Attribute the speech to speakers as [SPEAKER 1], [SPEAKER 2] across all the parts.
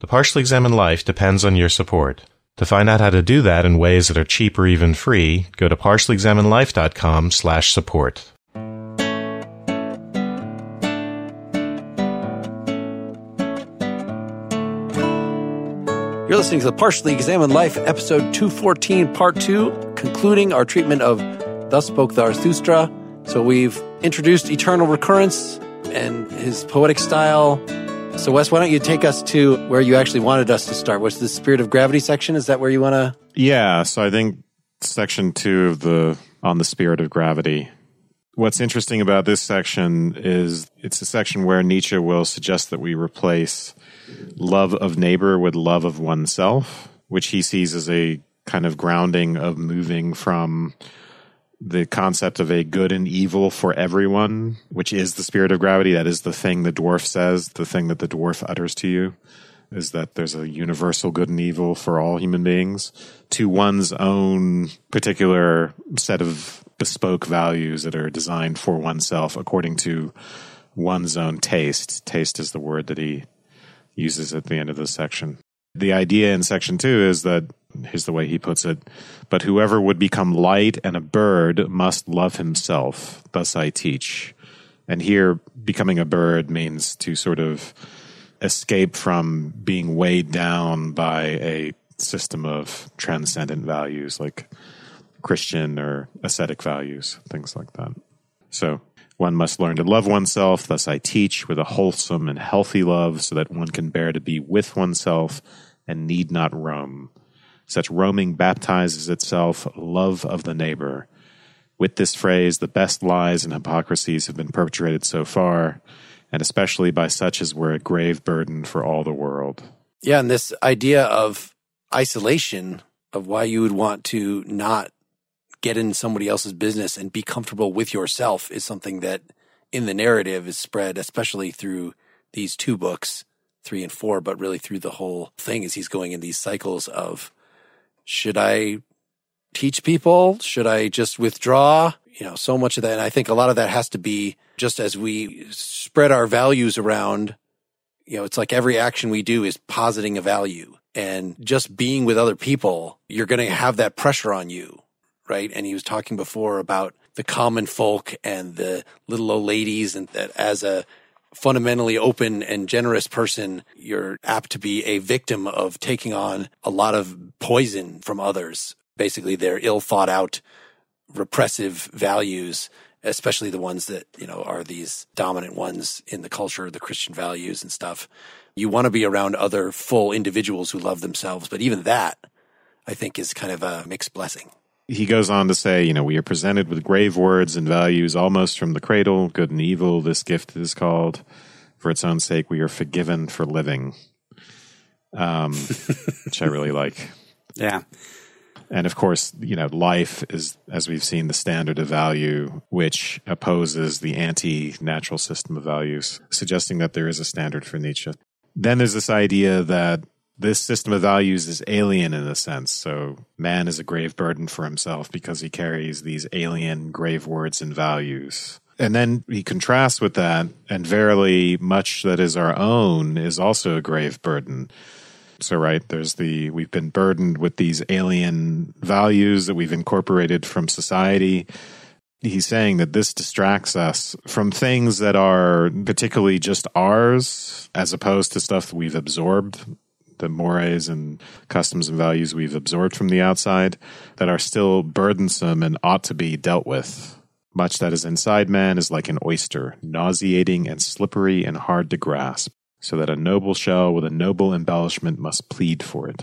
[SPEAKER 1] The Partially Examined Life depends on your support. To find out how to do that in ways that are cheap or even free, go to partiallyexaminedlife.com slash support.
[SPEAKER 2] You're listening to the Partially Examined Life, episode 214, part two, concluding our treatment of Thus Spoke the Zarathustra. So we've introduced eternal recurrence and his poetic style. So, Wes, why don't you take us to where you actually wanted us to start? What's the spirit of gravity section? Is that where you want to?
[SPEAKER 3] Yeah. So I think section two of the on the spirit of gravity. What's interesting about this section is it's a section where Nietzsche will suggest that we replace love of neighbor with love of oneself, which he sees as a kind of grounding of moving from the concept of a good and evil for everyone, which is the spirit of gravity. That is the thing the dwarf says, the thing that the dwarf utters to you, is that there's a universal good and evil for all human beings, to one's own particular set of bespoke values that are designed for oneself according to one's own taste. Taste is the word that he uses at the end of this section. The idea in section two is that here's the way he puts it but whoever would become light and a bird must love himself thus i teach. And here becoming a bird means to sort of escape from being weighed down by a system of transcendent values like christian or ascetic values things like that. So one must learn to love oneself thus i teach with a wholesome and healthy love so that one can bear to be with oneself and need not roam such roaming baptizes itself love of the neighbor. With this phrase, the best lies and hypocrisies have been perpetrated so far, and especially by such as were a grave burden for all the world.
[SPEAKER 2] Yeah, and this idea of isolation, of why you would want to not get in somebody else's business and be comfortable with yourself, is something that in the narrative is spread, especially through these two books, three and four, but really through the whole thing as he's going in these cycles of should I teach people? Should I just withdraw? You know, so much of that. And I think a lot of that has to be just as we spread our values around, you know, it's like every action we do is positing a value. And just being with other people, you're going to have that pressure on you, right? And he was talking before about the common folk and the little old ladies, and that as a fundamentally open and generous person, you're apt to be a victim of taking on a lot of poison from others. Basically, their ill thought out repressive values, especially the ones that, you know, are these dominant ones in the culture, the Christian values and stuff. You want to be around other full individuals who love themselves. But even that, I think, is kind of a mixed blessing
[SPEAKER 3] he goes on to say, you know, we are presented with grave words and values almost from the cradle, good and evil, this gift is called. For its own sake, we are forgiven for living. Um, which I really like.
[SPEAKER 4] Yeah.
[SPEAKER 3] And of course, you know, life is, as we've seen, the standard of value, which opposes the anti natural system of values, suggesting that there is a standard for Nietzsche. Then there's this idea that this system of values is alien in a sense. So man is a grave burden for himself because he carries these alien grave words and values. And then he contrasts with that, and verily, much that is our own is also a grave burden. So, right, there's the, we've been burdened with these alien values that we've incorporated from society. He's saying that this distracts us from things that are particularly just ours, as opposed to stuff that we've absorbed the mores and customs and values we've absorbed from the outside that are still burdensome and ought to be dealt with. Much that is inside man is like an oyster, nauseating and slippery and hard to grasp, so that a noble shell with a noble embellishment must plead for it.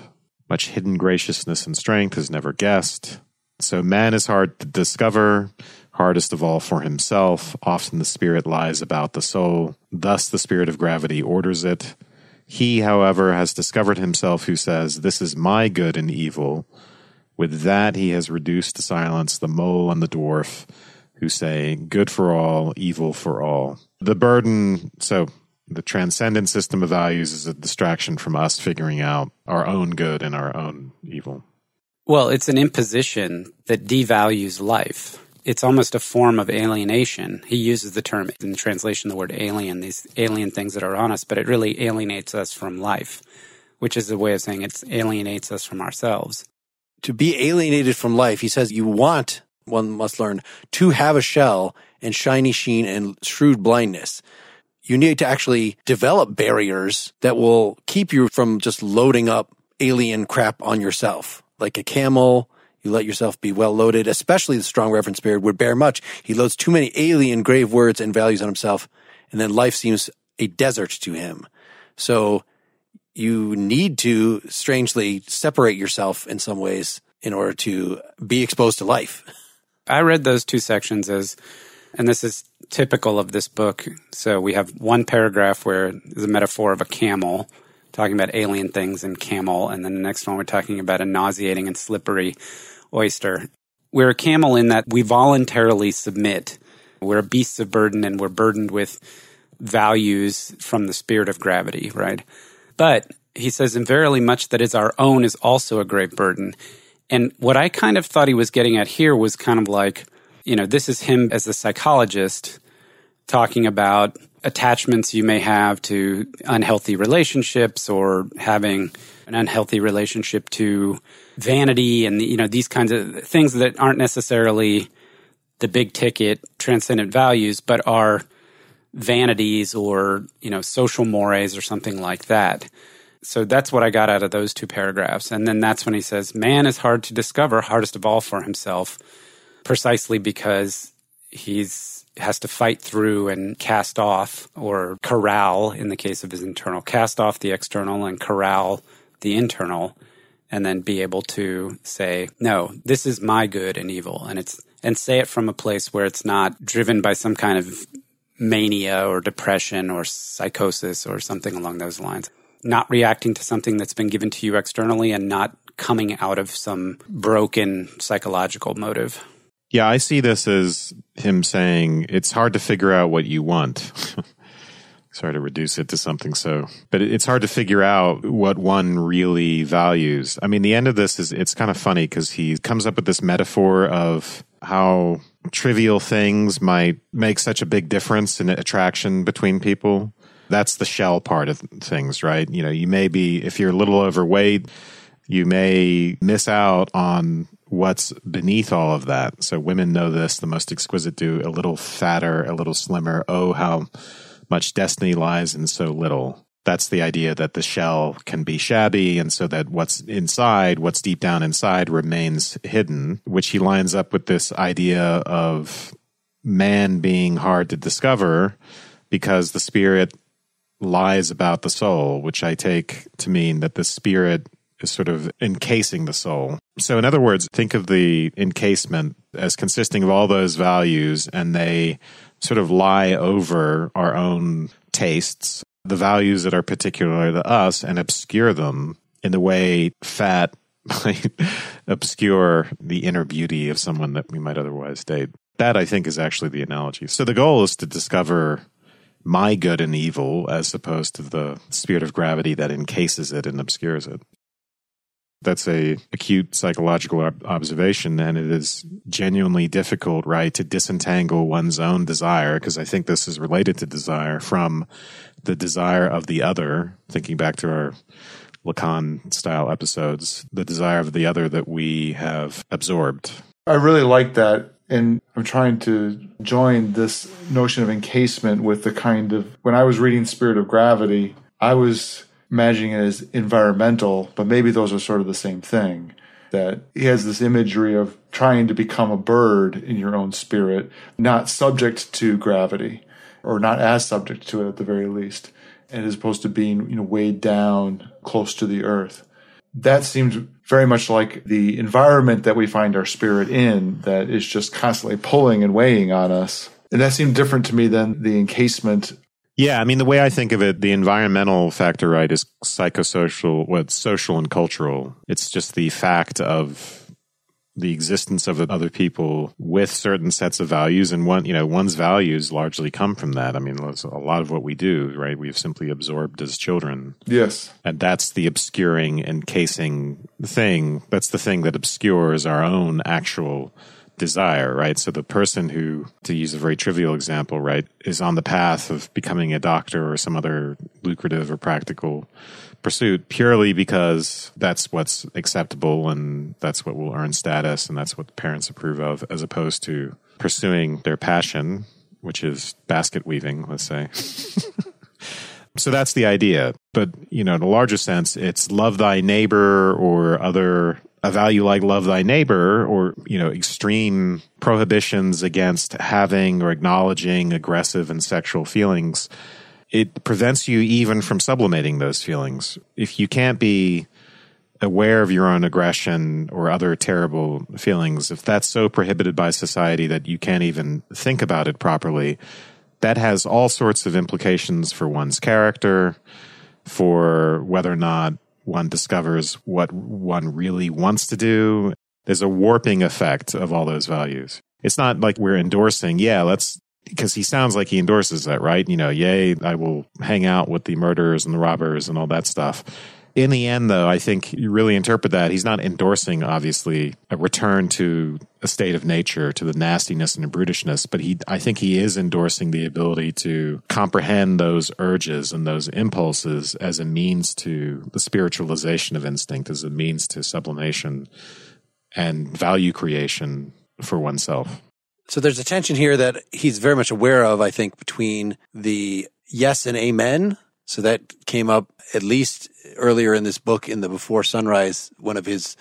[SPEAKER 3] Much hidden graciousness and strength is never guessed. So man is hard to discover, hardest of all for himself. Often the spirit lies about the soul. Thus the spirit of gravity orders it he, however, has discovered himself who says, This is my good and evil. With that, he has reduced to silence the mole and the dwarf who say, Good for all, evil for all. The burden, so the transcendent system of values is a distraction from us figuring out our own good and our own evil.
[SPEAKER 4] Well, it's an imposition that devalues life it's almost a form of alienation. He uses the term in the translation, the word alien, these alien things that are on us, but it really alienates us from life. which is a way of saying it alienates us from ourselves.
[SPEAKER 2] To be alienated from life, he says you want, one must learn, to have a shell and shiny sheen and shrewd blindness. You need to actually develop barriers that will keep you from just loading up alien crap on yourself. Like a camel, you let yourself be well loaded, especially the strong reverence spirit would bear much. He loads too many alien grave words and values on himself, and then life seems a desert to him. So you need to strangely separate yourself in some ways in order to be exposed to life.
[SPEAKER 4] I read those two sections as, and this is typical of this book. So we have one paragraph where a metaphor of a camel talking about alien things and camel. And then the next one, we're talking about a nauseating and slippery oyster. We're a camel in that we voluntarily submit. We're beasts of burden and we're burdened with values from the spirit of gravity, right? But he says, and verily much that is our own is also a great burden. And what I kind of thought he was getting at here was kind of like, you know, this is him as a psychologist talking about attachments you may have to unhealthy relationships or having an unhealthy relationship to vanity and you know these kinds of things that aren't necessarily the big ticket transcendent values but are vanities or you know social mores or something like that. So that's what i got out of those two paragraphs. And then that's when he says man is hard to discover hardest of all for himself precisely because he's has to fight through and cast off or corral in the case of his internal cast off the external and corral the internal and then be able to say no this is my good and evil. And it's and say it from a place where it's not driven by some kind of mania or depression or psychosis or something along those lines. Not reacting to something that's been given to you externally and not coming out of some broken psychological motive.
[SPEAKER 3] Yeah, I see this as him saying it's hard to figure out what you want. Sorry to reduce it to something so, but it's hard to figure out what one really values. I mean, the end of this is it's kind of funny because he comes up with this metaphor of how trivial things might make such a big difference in attraction between people. That's the shell part of things, right? You know, you may be, if you're a little overweight, you may miss out on what's beneath all of that. So women know this. The most exquisite do a little fatter, a little slimmer. Oh, how much destiny lies in so little. That's the idea that the shell can be shabby, and so that what's inside, what's deep down inside, remains hidden, which he lines up with this idea of man being hard to discover because the spirit lies about the soul, which I take to mean that the spirit is sort of encasing the soul. So, in other words, think of the encasement as consisting of all those values, and they sort of lie over our own tastes, the values that are particular to us, and obscure them in the way fat might obscure the inner beauty of someone that we might otherwise date. That, I think, is actually the analogy. So, the goal is to discover my good and evil as opposed to the spirit of gravity that encases it and obscures it that's a acute psychological observation and it is genuinely difficult right to disentangle one's own desire because i think this is related to desire from the desire of the other thinking back to our lacan style episodes the desire of the other that we have absorbed.
[SPEAKER 5] I really like that and i'm trying to join this notion of encasement with the kind of when i was reading spirit of gravity i was imagining it as environmental, but maybe those are sort of the same thing. That he has this imagery of trying to become a bird in your own spirit, not subject to gravity, or not as subject to it at the very least, and as opposed to being you know weighed down close to the earth. That seems very much like the environment that we find our spirit in, that is just constantly pulling and weighing on us. And that seemed different to me than the encasement
[SPEAKER 3] yeah, I mean the way I think of it, the environmental factor, right, is psychosocial, what social and cultural. It's just the fact of the existence of other people with certain sets of values, and one, you know, one's values largely come from that. I mean, a lot of what we do, right, we've simply absorbed as children.
[SPEAKER 5] Yes,
[SPEAKER 3] and that's the obscuring, encasing thing. That's the thing that obscures our own actual desire, right? So the person who, to use a very trivial example, right, is on the path of becoming a doctor or some other lucrative or practical pursuit purely because that's what's acceptable and that's what will earn status and that's what the parents approve of, as opposed to pursuing their passion, which is basket weaving, let's say. so that's the idea. But, you know, in a larger sense, it's love thy neighbor or other a value like love thy neighbor or you know extreme prohibitions against having or acknowledging aggressive and sexual feelings it prevents you even from sublimating those feelings. If you can't be aware of your own aggression or other terrible feelings if that's so prohibited by society that you can't even think about it properly that has all sorts of implications for one's character for whether or not one discovers what one really wants to do. There's a warping effect of all those values. It's not like we're endorsing, yeah, let's, because he sounds like he endorses that, right? You know, yay, I will hang out with the murderers and the robbers and all that stuff. In the end, though, I think you really interpret that he's not endorsing, obviously, a return to a state of nature, to the nastiness and the brutishness, but he, I think he is endorsing the ability to comprehend those urges and those impulses as a means to the spiritualization of instinct, as a means to sublimation and value creation for oneself.
[SPEAKER 2] So there's a tension here that he's very much aware of, I think, between the yes and amen. So that came up at least earlier in this book in the Before Sunrise, one of his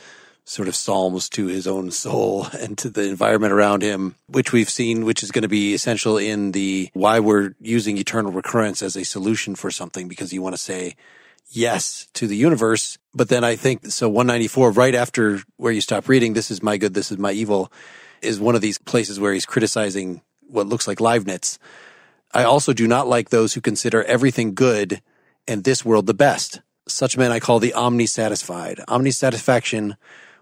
[SPEAKER 2] sort of psalms to his own soul and to the environment around him, which we've seen, which is going to be essential in the why we're using eternal recurrence as a solution for something because you want to say yes to the universe. But then I think so 194, right after where you stop reading, this is my good, this is my evil, is one of these places where he's criticizing what looks like Leibniz. I also do not like those who consider everything good and this world the best. Such men I call the omnisatisfied. Omnisatisfaction,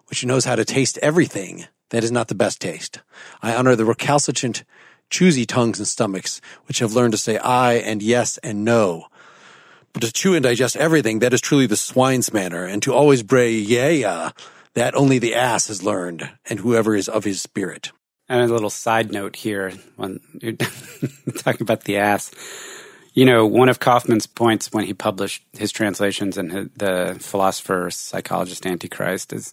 [SPEAKER 2] which knows how to taste everything, that is not the best taste. I honor the recalcitrant, choosy tongues and stomachs, which have learned to say I and yes and no. But to chew and digest everything, that is truly the swine's manner, and to always bray yeah, that only the ass has learned, and whoever is of his spirit.
[SPEAKER 4] And a little side note here when you're talking about the ass. You know, one of Kaufmann's points when he published his translations and the philosopher, psychologist, Antichrist is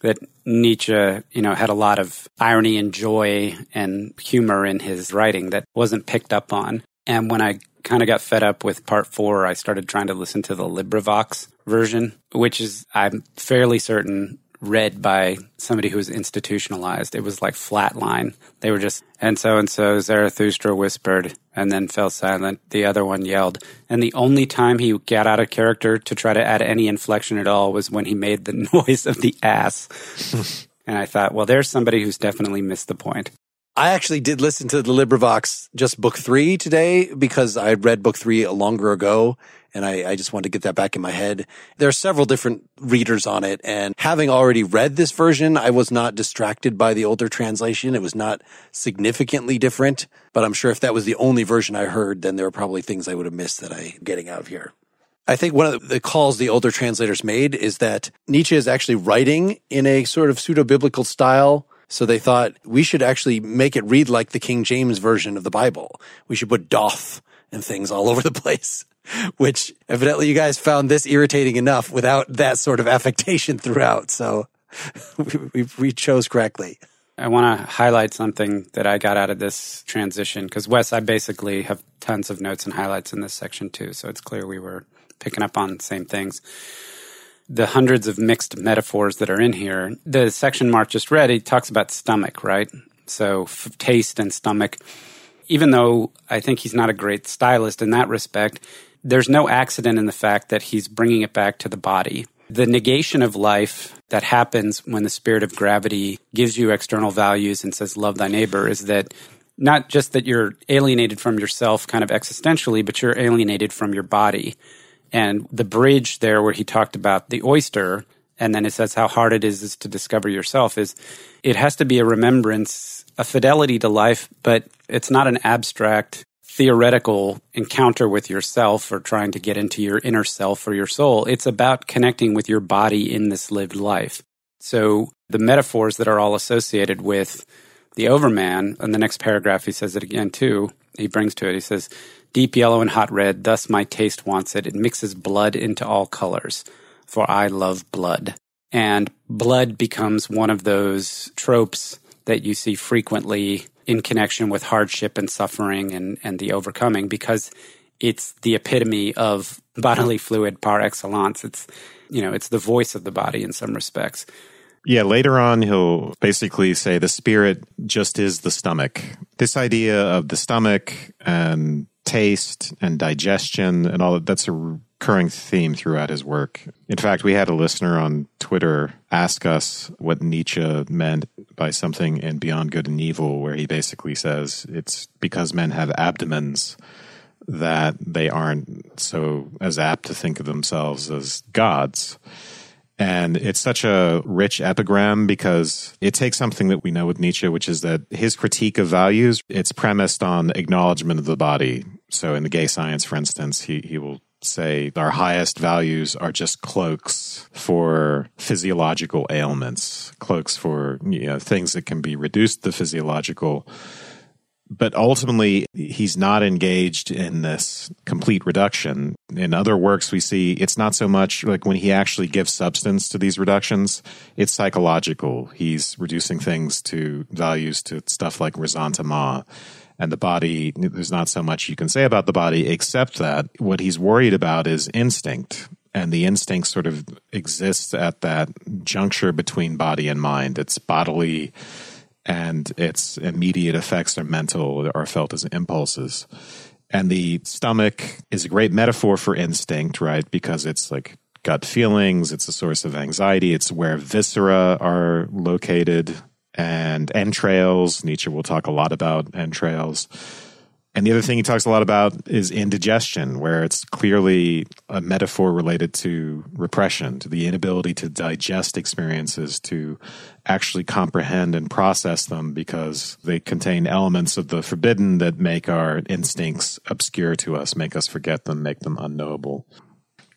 [SPEAKER 4] that Nietzsche, you know, had a lot of irony and joy and humor in his writing that wasn't picked up on. And when I kind of got fed up with part four, I started trying to listen to the LibriVox version, which is, I'm fairly certain, read by somebody who was institutionalized. It was like flatline. They were just, and so and so Zarathustra whispered and then fell silent. The other one yelled. And the only time he got out of character to try to add any inflection at all was when he made the noise of the ass. and I thought, well, there's somebody who's definitely missed the point.
[SPEAKER 2] I actually did listen to the LibriVox just book three today because I read book three a longer ago and I, I, just wanted to get that back in my head. There are several different readers on it, and having already read this version, I was not distracted by the older translation. It was not significantly different, but I'm sure if that was the only version I heard, then there were probably things I would have missed that I'm getting out of here. I think one of the calls the older translators made is that Nietzsche is actually writing in a sort of pseudo biblical style. So they thought we should actually make it read like the King James version of the Bible. We should put doth and things all over the place which evidently you guys found this irritating enough without that sort of affectation throughout. So we, we chose correctly.
[SPEAKER 4] I want to highlight something that I got out of this transition because Wes, I basically have tons of notes and highlights in this section too. So it's clear we were picking up on the same things. The hundreds of mixed metaphors that are in here. The section Mark just read, he talks about stomach, right? So f- taste and stomach. Even though I think he's not a great stylist in that respect, there's no accident in the fact that he's bringing it back to the body. The negation of life that happens when the spirit of gravity gives you external values and says, love thy neighbor, is that not just that you're alienated from yourself kind of existentially, but you're alienated from your body. And the bridge there where he talked about the oyster, and then it says how hard it is, is to discover yourself, is it has to be a remembrance, a fidelity to life, but it's not an abstract theoretical encounter with yourself or trying to get into your inner self or your soul. It's about connecting with your body in this lived life. So the metaphors that are all associated with the overman, in the next paragraph, he says it again too, he brings to it. He says, Deep yellow and hot red, thus my taste wants it. It mixes blood into all colors, for I love blood. And blood becomes one of those tropes that you see frequently in connection with hardship and suffering and, and the overcoming because it's the epitome of bodily fluid par excellence. It's, you know, it's the voice of the body in some respects.
[SPEAKER 3] Yeah, later on, he'll basically say the spirit just is the stomach. This idea of the stomach and taste and digestion and all that, that's a recurring theme throughout his work. In fact, we had a listener on Twitter ask us what Nietzsche meant by something in Beyond Good and Evil, where he basically says it's because men have abdomens that they aren't so as apt to think of themselves as gods. And it's such a rich epigram because it takes something that we know with Nietzsche, which is that his critique of values, it's premised on acknowledgement of the body. So in the gay science, for instance, he, he will say our highest values are just cloaks for physiological ailments, cloaks for you know, things that can be reduced to physiological but ultimately he's not engaged in this complete reduction. In other works we see it's not so much like when he actually gives substance to these reductions it's psychological. He's reducing things to values to stuff like ressentiment and the body. There's not so much you can say about the body except that what he's worried about is instinct. And the instinct sort of exists at that juncture between body and mind. It's bodily and its immediate effects are mental or felt as impulses. And the stomach is a great metaphor for instinct, right? Because it's like gut feelings, it's a source of anxiety, it's where viscera are located and entrails. Nietzsche will talk a lot about entrails. And the other thing he talks a lot about is indigestion, where it's clearly a metaphor related to repression, to the inability to digest experiences, to actually comprehend and process them because they contain elements of the forbidden that make our instincts obscure to us, make us forget them, make them unknowable.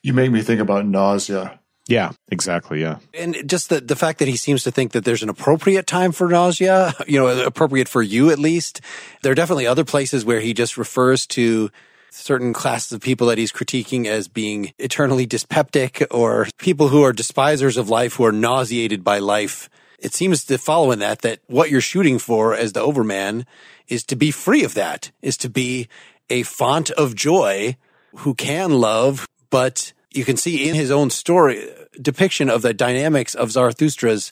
[SPEAKER 5] You make me think about nausea.
[SPEAKER 3] Yeah, exactly. Yeah.
[SPEAKER 2] And just the, the fact that he seems to think that there's an appropriate time for nausea, you know, appropriate for you at least. There are definitely other places where he just refers to certain classes of people that he's critiquing as being eternally dyspeptic or people who are despisers of life, who are nauseated by life. It seems to follow in that, that what you're shooting for as the overman is to be free of that, is to be a font of joy who can love, but you can see in his own story depiction of the dynamics of Zarathustra's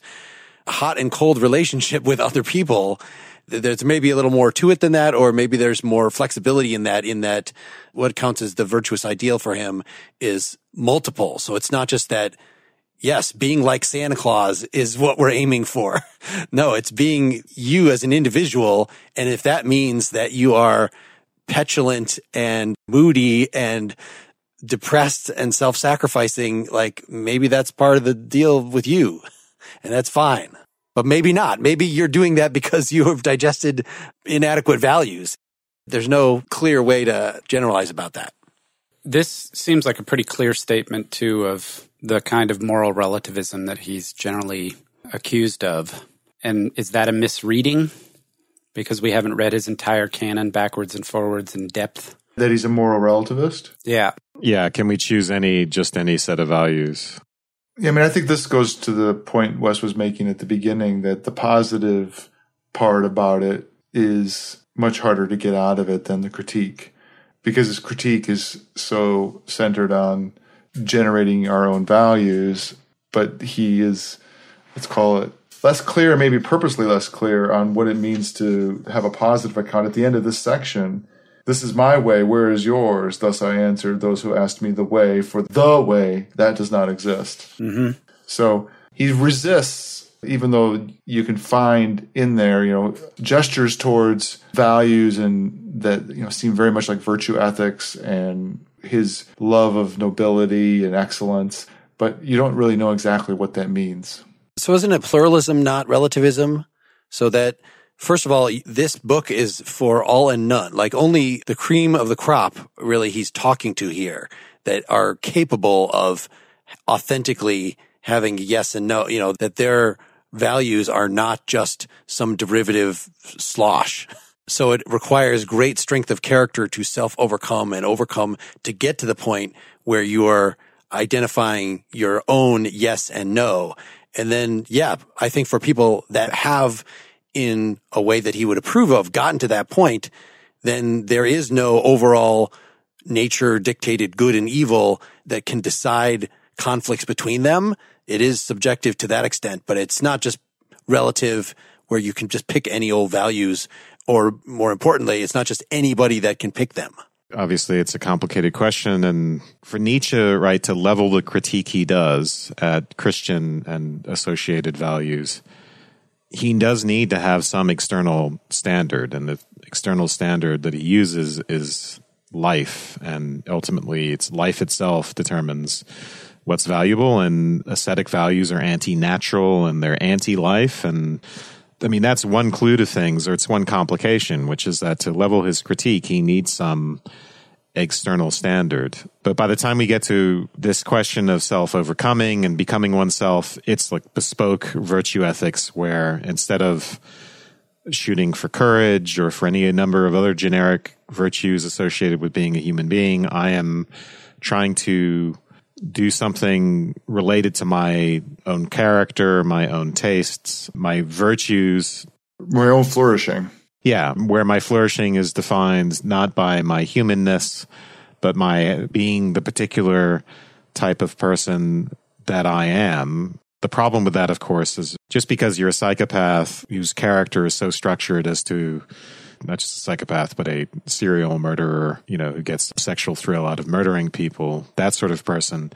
[SPEAKER 2] hot and cold relationship with other people. There's maybe a little more to it than that, or maybe there's more flexibility in that, in that what counts as the virtuous ideal for him is multiple. So it's not just that, yes, being like Santa Claus is what we're aiming for. no, it's being you as an individual. And if that means that you are petulant and moody and depressed and self-sacrificing, like maybe that's part of the deal with you and that's fine. But maybe not. Maybe you're doing that because you have digested inadequate values. There's no clear way to generalize about that.
[SPEAKER 4] This seems like a pretty clear statement, too, of the kind of moral relativism that he's generally accused of. And is that a misreading? Because we haven't read his entire canon backwards and forwards in depth.
[SPEAKER 5] That he's a moral relativist?
[SPEAKER 4] Yeah.
[SPEAKER 3] Yeah. Can we choose any, just any set of values?
[SPEAKER 5] Yeah, I mean, I think this goes to the point Wes was making at the beginning that the positive part about it is much harder to get out of it than the critique because his critique is so centered on generating our own values, but he is, let's call it, less clear, maybe purposely less clear on what it means to have a positive account. At the end of this section, this is my way, where is yours? Thus I answered those who asked me the way, for the way that does not exist.
[SPEAKER 2] Mm-hmm.
[SPEAKER 5] So he resists, even though you can find in there, you know, gestures towards values and that, you know, seem very much like virtue ethics and his love of nobility and excellence, but you don't really know exactly what that means.
[SPEAKER 2] So isn't it pluralism, not relativism? So that First of all, this book is for all and none. Like only the cream of the crop, really, he's talking to here that are capable of authentically having yes and no, you know, that their values are not just some derivative slosh. So it requires great strength of character to self overcome and overcome to get to the point where you are identifying your own yes and no. And then, yeah, I think for people that have in a way that he would approve of gotten to that point, then there is no overall nature dictated good and evil that can decide conflicts between them. It is subjective to that extent, but it's not just relative where you can just pick any old values or more importantly, it's not just anybody that can pick them.
[SPEAKER 3] Obviously, it's a complicated question. And for Nietzsche, right, to level the critique he does at Christian and associated values, he does need to have some external standard. And the external standard that he uses is life. And ultimately, it's life itself determines what's valuable. And ascetic values are anti natural and they're anti life. And I mean, that's one clue to things, or it's one complication, which is that to level his critique, he needs some external standard. But by the time we get to this question of self overcoming and becoming oneself, it's like bespoke virtue ethics where instead of shooting for courage or for any number of other generic virtues associated with being a human being, I am trying to do something related to my own character, my own tastes, my virtues,
[SPEAKER 5] my own flourishing.
[SPEAKER 3] Yeah, where my flourishing is defined not by my humanness, but my being the particular type of person that I am. The problem with that, of course, is just because you're a psychopath whose character is so structured as to not just a psychopath, but a serial murderer, you know, who gets sexual thrill out of murdering people, that sort of person,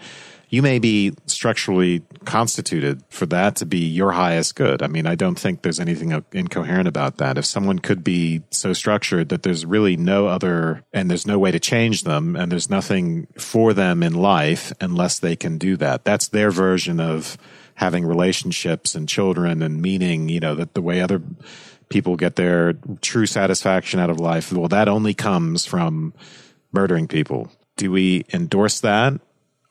[SPEAKER 3] you may be structurally constituted for that to be your highest good. I mean, I don't think there's anything incoherent about that. If someone could be so structured that there's really no other, and there's no way to change them, and there's nothing for them in life unless they can do that, that's their version of having relationships and children and meaning, you know, that the way other people get their true satisfaction out of life. Well, that only comes from murdering people. Do we endorse that?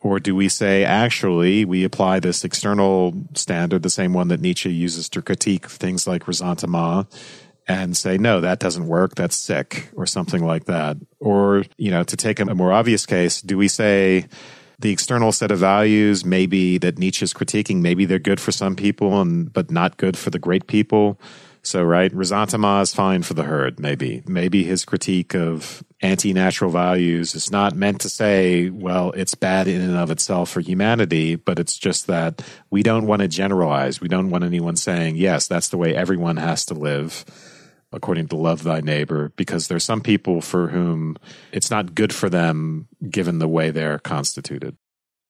[SPEAKER 3] Or do we say, actually, we apply this external standard, the same one that Nietzsche uses to critique things like ressentiment, and say, no, that doesn't work. That's sick, or something like that. Or, you know, to take a more obvious case, do we say, the external set of values, maybe that Nietzsche's critiquing, maybe they're good for some people and but not good for the great people. So, right, Ressentiment is fine for the herd, maybe. Maybe his critique of anti natural values is not meant to say, well, it's bad in and of itself for humanity, but it's just that we don't want to generalize. We don't want anyone saying, yes, that's the way everyone has to live according to love thy neighbor, because there's some people for whom it's not good for them given the way they're constituted.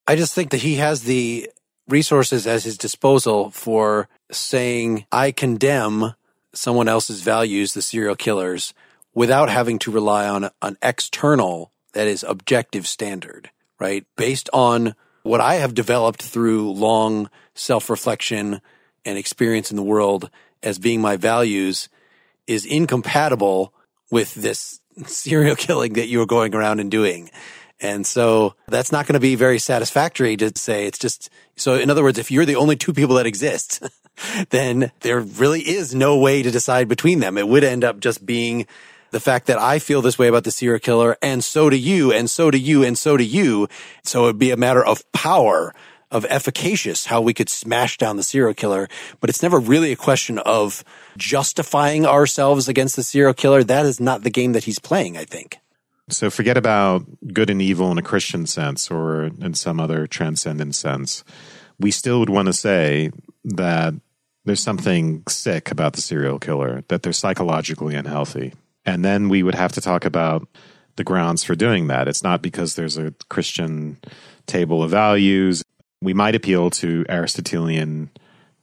[SPEAKER 2] I just think that he has the resources at his disposal for saying, I condemn someone else's values, the serial killers, without having to rely on an external, that is objective standard, right? Based on what I have developed through long self reflection and experience in the world as being my values is incompatible with this serial killing that you're going around and doing. And so that's not going to be very satisfactory to say it's just, so in other words, if you're the only two people that exist, then there really is no way to decide between them. It would end up just being the fact that I feel this way about the serial killer and so do you and so do you and so do you. So it'd be a matter of power of efficacious, how we could smash down the serial killer. But it's never really a question of justifying ourselves against the serial killer. That is not the game that he's playing, I think.
[SPEAKER 3] So forget about good and evil in a Christian sense or in some other transcendent sense. We still would want to say that there's something sick about the serial killer, that they're psychologically unhealthy. And then we would have to talk about the grounds for doing that. It's not because there's a Christian table of values. We might appeal to Aristotelian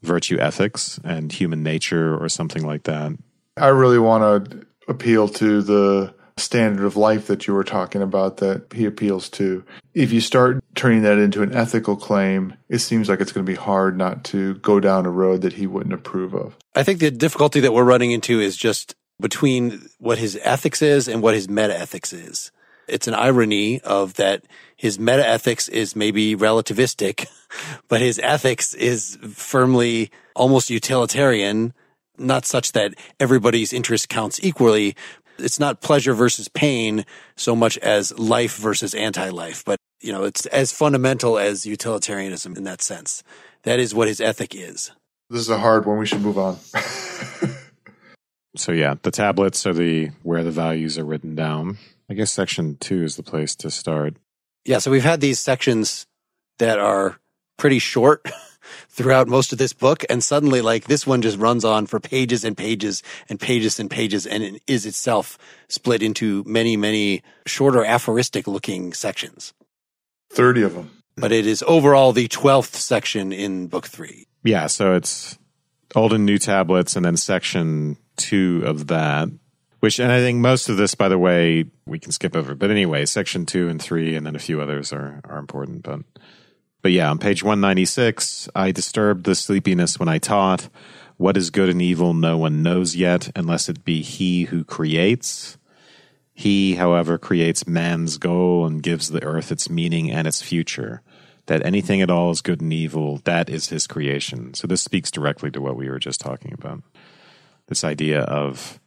[SPEAKER 3] virtue ethics and human nature or something like that.
[SPEAKER 5] I really want to appeal to the standard of life that you were talking about that he appeals to. If you start turning that into an ethical claim, it seems like it's going to be hard not to go down a road that he wouldn't approve of.
[SPEAKER 2] I think the difficulty that we're running into is just between what his ethics is and what his meta ethics is. It's an irony of that his meta ethics is maybe relativistic, but his ethics is firmly almost utilitarian not such that everybody's interest counts equally. It's not pleasure versus pain so much as life versus anti-life, but you know, it's as fundamental as utilitarianism in that sense. That is what his ethic is.
[SPEAKER 5] This is a hard one. We should move on.
[SPEAKER 3] So yeah, the tablets are the where the values are written down. I guess section two is the place to start.
[SPEAKER 2] Yeah, so we've had these sections that are pretty short throughout most of this book, and suddenly, like this one just runs on for pages and pages and pages and pages, and it is itself split into many, many shorter aphoristic looking sections.
[SPEAKER 5] 30 of them.
[SPEAKER 2] But it is overall the 12th section in book three.
[SPEAKER 3] Yeah, so it's old and new tablets, and then section two of that. Which, and I think most of this, by the way, we can skip over. But anyway, section two and three, and then a few others are are important. But but yeah, on page one ninety six, I disturbed the sleepiness when I taught. What is good and evil, no one knows yet, unless it be he who creates. He, however, creates man's goal and gives the earth its meaning and its future. That anything at all is good and evil, that is his creation. So this speaks directly to what we were just talking about. This idea of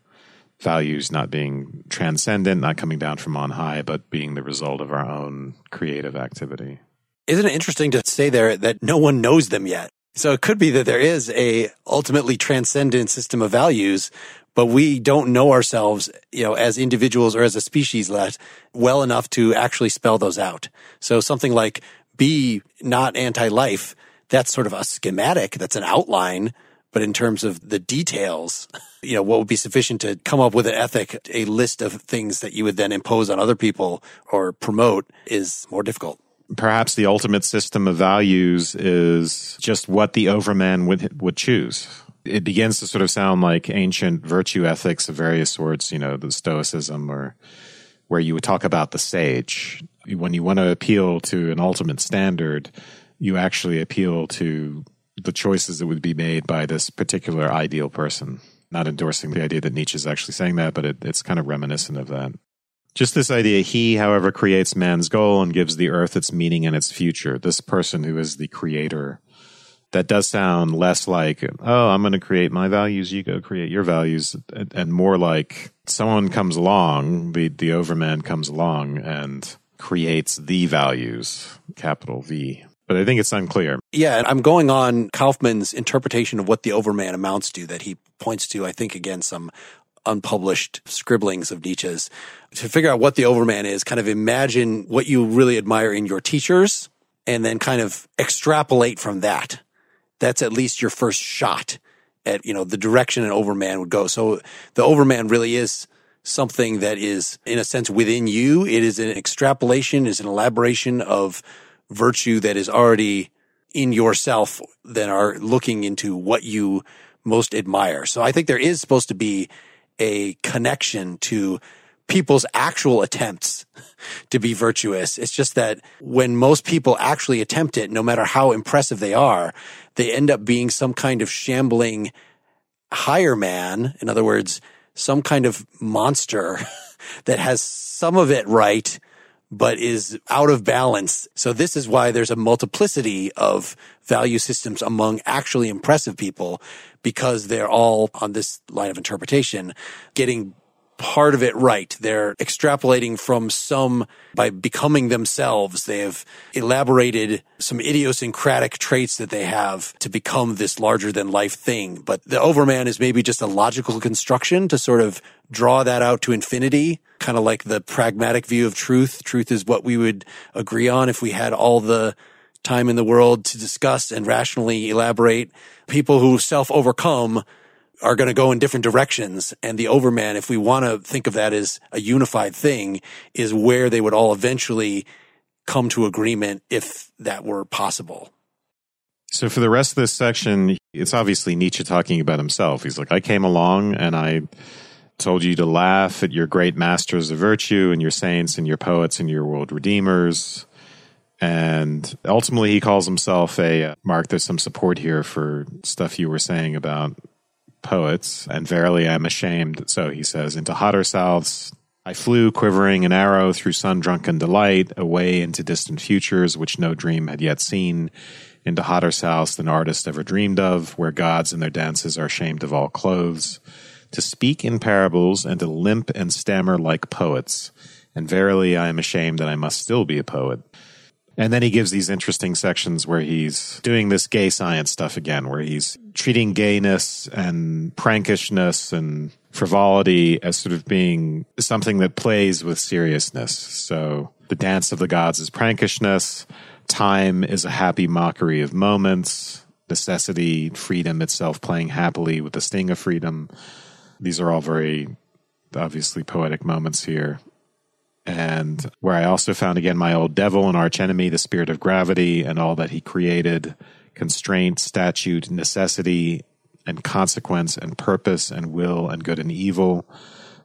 [SPEAKER 3] values not being transcendent, not coming down from on high, but being the result of our own creative activity.
[SPEAKER 2] Isn't it interesting to say there that no one knows them yet? So it could be that there is a ultimately transcendent system of values, but we don't know ourselves, you know, as individuals or as a species let well enough to actually spell those out. So something like be not anti-life, that's sort of a schematic, that's an outline, but in terms of the details, you know, what would be sufficient to come up with an ethic, a list of things that you would then impose on other people or promote is more difficult
[SPEAKER 3] perhaps the ultimate system of values is just what the overman would would choose. It begins to sort of sound like ancient virtue ethics of various sorts, you know, the Stoicism or where you would talk about the sage. When you want to appeal to an ultimate standard, you actually appeal to the choices that would be made by this particular ideal person. Not endorsing the idea that Nietzsche is actually saying that, but it, it's kind of reminiscent of that. Just this idea, he, however, creates man's goal and gives the earth its meaning and its future. This person who is the creator. That does sound less like, oh, I'm going to create my values, you go create your values, and, and more like someone comes along, the, the overman comes along and creates the values, capital V. But I think it's unclear.
[SPEAKER 2] Yeah, I'm going on Kaufmann's interpretation of what the overman amounts to that he points to, I think, again, some unpublished scribblings of Nietzsche's to figure out what the overman is, kind of imagine what you really admire in your teachers and then kind of extrapolate from that. That's at least your first shot at, you know, the direction an overman would go. So the overman really is something that is in a sense within you. It is an extrapolation, is an elaboration of virtue that is already in yourself that are looking into what you most admire. So I think there is supposed to be a connection to people's actual attempts to be virtuous. It's just that when most people actually attempt it, no matter how impressive they are, they end up being some kind of shambling higher man. In other words, some kind of monster that has some of it right, but is out of balance. So this is why there's a multiplicity of value systems among actually impressive people because they're all on this line of interpretation getting part of it right. They're extrapolating from some by becoming themselves. They have elaborated some idiosyncratic traits that they have to become this larger than life thing. But the overman is maybe just a logical construction to sort of draw that out to infinity, kind of like the pragmatic view of truth. Truth is what we would agree on if we had all the time in the world to discuss and rationally elaborate. People who self overcome are going to go in different directions. And the overman, if we want to think of that as a unified thing, is where they would all eventually come to agreement if that were possible.
[SPEAKER 3] So for the rest of this section, it's obviously Nietzsche talking about himself. He's like, I came along and I told you to laugh at your great masters of virtue and your saints and your poets and your world redeemers. And ultimately, he calls himself a uh, Mark. There's some support here for stuff you were saying about poets. And verily, I'm ashamed. So he says, into hotter souths, I flew, quivering an arrow through sun drunken delight, away into distant futures which no dream had yet seen. into hotter souths than artist ever dreamed of, where gods in their dances are ashamed of all clothes, to speak in parables and to limp and stammer like poets. And verily, I am ashamed that I must still be a poet. And then he gives these interesting sections where he's doing this gay science stuff again, where he's treating gayness and prankishness and frivolity as sort of being something that plays with seriousness. So the dance of the gods is prankishness. Time is a happy mockery of moments. Necessity, freedom itself playing happily with the sting of freedom. These are all very obviously poetic moments here and where I also found again my old devil and archenemy, the spirit of gravity, and all that he created constraint, statute, necessity, and consequence, and purpose, and will, and good and evil.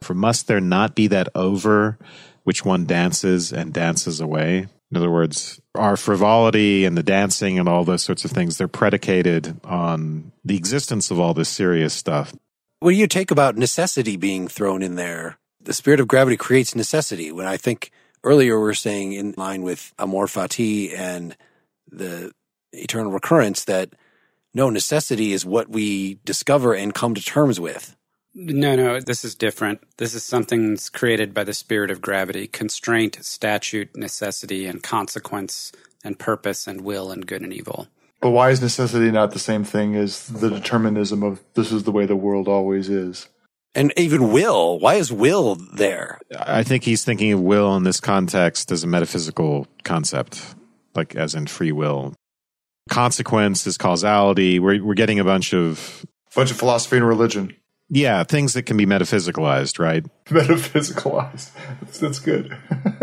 [SPEAKER 3] For must there not be that over which one dances and dances away? In other words, our frivolity and the dancing and all those sorts of things, they're predicated on the existence of all this serious stuff.
[SPEAKER 2] What do you take about necessity being thrown in there? the spirit of gravity creates necessity. When I think earlier we are saying in line with amor fati and the eternal recurrence that no necessity is what we discover and come to terms with.
[SPEAKER 4] No, no, this is different. This is something that's created by the spirit of gravity, constraint, statute, necessity, and consequence, and purpose, and will, and good and evil.
[SPEAKER 5] But why is necessity not the same thing as the determinism of this is the way the world always is?
[SPEAKER 2] And even will. Why is will there?
[SPEAKER 3] I think he's thinking of will in this context as a metaphysical concept, like as in free will. Consequence is causality. We're we're getting a bunch of
[SPEAKER 5] bunch of philosophy and religion.
[SPEAKER 3] Yeah, things that can be metaphysicalized, right?
[SPEAKER 5] Metaphysicalized. That's, that's good.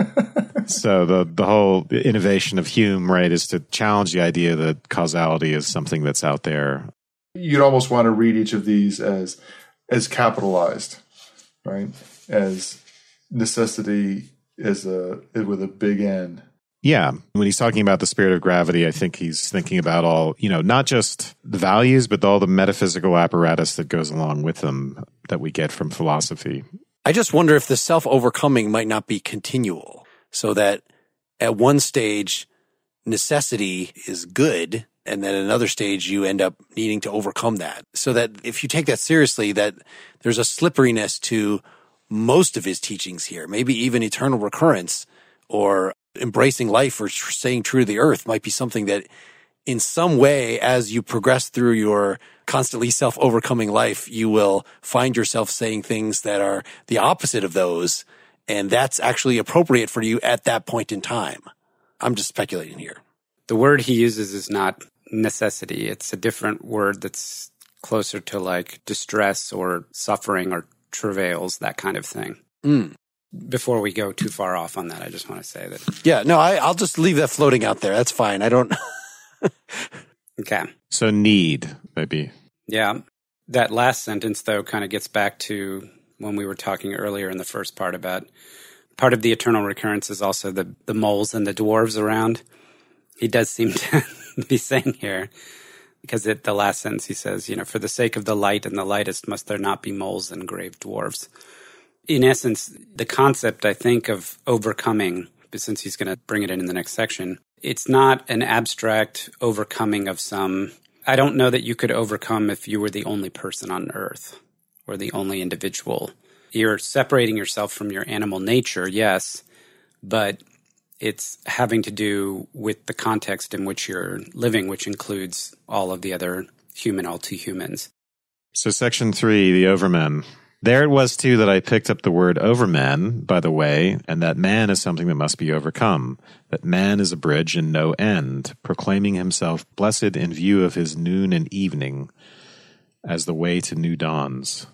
[SPEAKER 3] so the the whole innovation of Hume, right, is to challenge the idea that causality is something that's out there.
[SPEAKER 5] You'd almost want to read each of these as as capitalized, right? As necessity is a with a big N.
[SPEAKER 3] Yeah. When he's talking about the spirit of gravity, I think he's thinking about all, you know, not just the values, but all the metaphysical apparatus that goes along with them that we get from philosophy.
[SPEAKER 2] I just wonder if the self overcoming might not be continual so that at one stage, necessity is good and then another stage you end up needing to overcome that so that if you take that seriously that there's a slipperiness to most of his teachings here maybe even eternal recurrence or embracing life or staying true to the earth might be something that in some way as you progress through your constantly self overcoming life you will find yourself saying things that are the opposite of those and that's actually appropriate for you at that point in time i'm just speculating here
[SPEAKER 4] the word he uses is not necessity. It's a different word that's closer to like distress or suffering or travails, that kind of thing.
[SPEAKER 2] Mm.
[SPEAKER 4] Before we go too far off on that, I just want to say that.
[SPEAKER 2] Yeah, no, I, I'll just leave that floating out there. That's fine. I don't.
[SPEAKER 4] okay.
[SPEAKER 3] So need maybe.
[SPEAKER 4] Yeah, that last sentence though kind of gets back to when we were talking earlier in the first part about part of the eternal recurrence is also the the moles and the dwarves around. He does seem to be saying here. Because at the last sentence he says, you know, for the sake of the light and the lightest, must there not be moles and grave dwarfs. In essence, the concept, I think, of overcoming, since he's going to bring it in in the next section, it's not an abstract overcoming of some. I don't know that you could overcome if you were the only person on earth or the only individual. You're separating yourself from your animal nature, yes, but it's having to do with the context in which you're living, which includes all of the other human all too humans.
[SPEAKER 3] So, section three, the overmen. There it was too that I picked up the word overman, by the way, and that man is something that must be overcome. That man is a bridge and no end, proclaiming himself blessed in view of his noon and evening as the way to new dawns.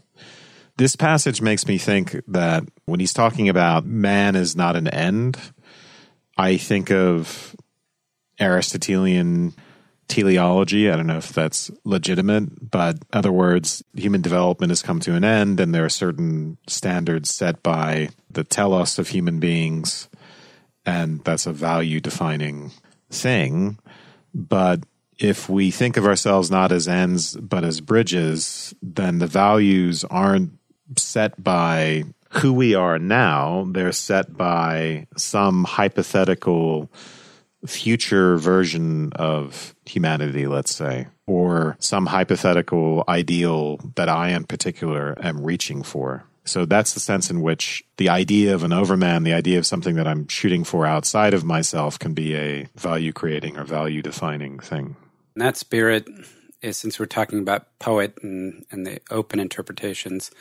[SPEAKER 3] This passage makes me think that when he's talking about man is not an end, I think of Aristotelian teleology. I don't know if that's legitimate, but other words, human development has come to an end, and there are certain standards set by the telos of human beings, and that's a value defining thing. But if we think of ourselves not as ends, but as bridges, then the values aren't set by who we are now, they're set by some hypothetical future version of humanity, let's say, or some hypothetical ideal that I in particular am reaching for. So that's the sense in which the idea of an overman, the idea of something that I'm shooting for outside of myself can be a value creating or value defining thing.
[SPEAKER 4] And that spirit is, since we're talking about poet and, and the open interpretations,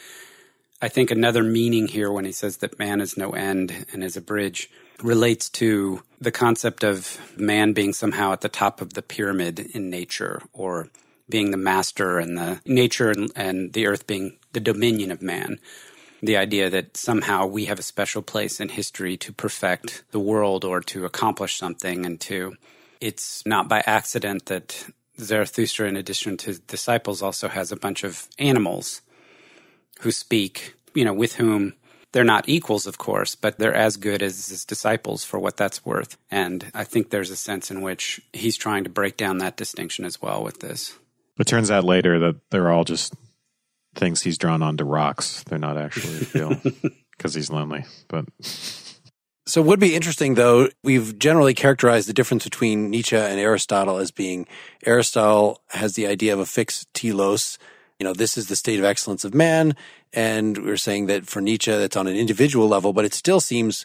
[SPEAKER 4] I think another meaning here when he says that man is no end and is a bridge relates to the concept of man being somehow at the top of the pyramid in nature or being the master and the nature and, and the earth being the dominion of man. The idea that somehow we have a special place in history to perfect the world or to accomplish something and to it's not by accident that Zarathustra, in addition to disciples, also has a bunch of animals who speak, you know, with whom they're not equals, of course, but they're as good as his disciples for what that's worth. And I think there's a sense in which he's trying to break down that distinction as well with this.
[SPEAKER 3] It turns out later that they're all just things he's drawn onto rocks. They're not actually real because he's lonely. But
[SPEAKER 2] so, it would be interesting though. We've generally characterized the difference between Nietzsche and Aristotle as being Aristotle has the idea of a fixed telos. You know, this is the state of excellence of man. And we're saying that for Nietzsche, that's on an individual level, but it still seems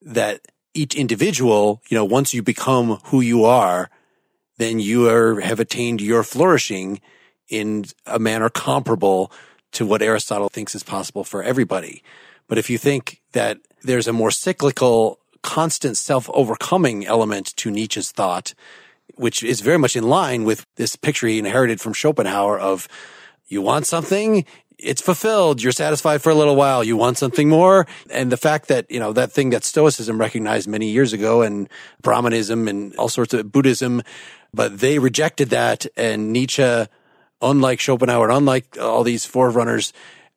[SPEAKER 2] that each individual, you know, once you become who you are, then you are, have attained your flourishing in a manner comparable to what Aristotle thinks is possible for everybody. But if you think that there's a more cyclical, constant self overcoming element to Nietzsche's thought, which is very much in line with this picture he inherited from Schopenhauer of you want something, it's fulfilled. You're satisfied for a little while. You want something more. And the fact that, you know, that thing that Stoicism recognized many years ago and Brahmanism and all sorts of Buddhism, but they rejected that. And Nietzsche, unlike Schopenhauer, unlike all these forerunners,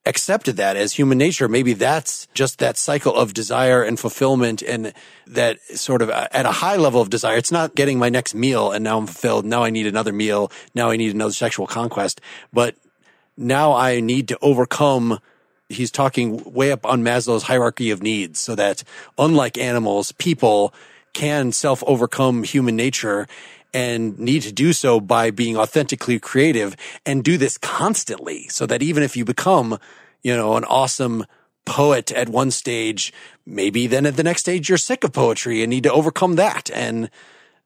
[SPEAKER 2] accepted that as human nature. Maybe that's just that cycle of desire and fulfillment and that sort of uh, at a high level of desire. It's not getting my next meal and now I'm fulfilled. Now I need another meal. Now I need another sexual conquest. But now I need to overcome he's talking way up on Maslow's hierarchy of needs so that unlike animals, people can self overcome human nature and need to do so by being authentically creative and do this constantly so that even if you become, you know, an awesome poet at one stage, maybe then at the next stage you're sick of poetry and need to overcome that. And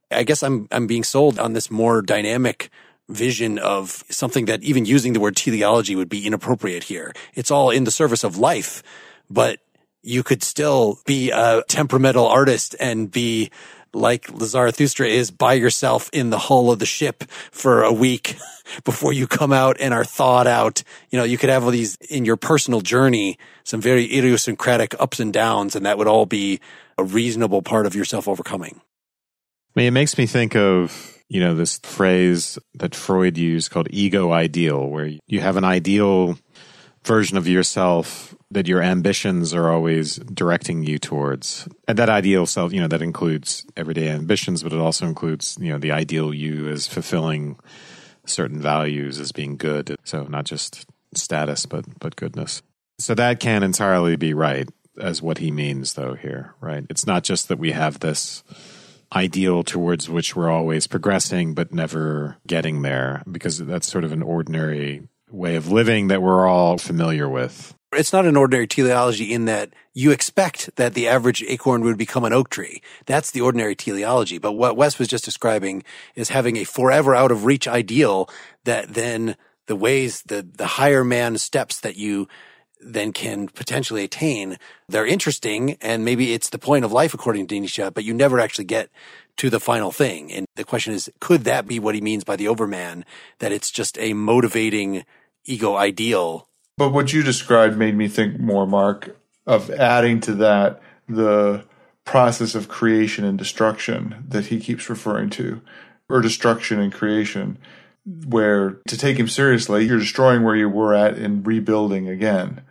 [SPEAKER 2] I guess I'm, I'm being sold on this more dynamic vision of something that even using the word teleology would be inappropriate here. It's all in the service of life, but you could still be a temperamental artist and be like Zarathustra is by yourself in the hull of the ship for a week before you come out and are thawed out. You know, you could have all these in your personal journey, some very idiosyncratic ups and downs, and that would all be a reasonable part of yourself overcoming.
[SPEAKER 3] I mean, it makes me think of you know, this phrase that Freud used called ego ideal, where you have an ideal version of yourself that your ambitions are always directing you towards. And that ideal self, you know, that includes everyday ambitions, but it also includes, you know, the ideal you as fulfilling certain values as being good. So not just status, but, but goodness. So that can entirely be right as what he means though here, right? It's not just that we have this ideal towards which we're always progressing but never getting there because that's sort of an ordinary way of living that we're all familiar with.
[SPEAKER 2] It's not an ordinary teleology in that you expect that the average acorn would become an oak tree. That's the ordinary teleology. But what Wes was just describing is having a forever out of reach ideal that then the ways, the, the higher man steps that you then can potentially attain. They're interesting and maybe it's the point of life according to Nietzsche, but you never actually get to the final thing. And the question is, could that be what he means by the overman? That it's just a motivating ego ideal.
[SPEAKER 5] But what you described made me think more, Mark, of adding to that the process of creation and destruction that he keeps referring to, or destruction and creation where to take him seriously, you're destroying where you were at and rebuilding again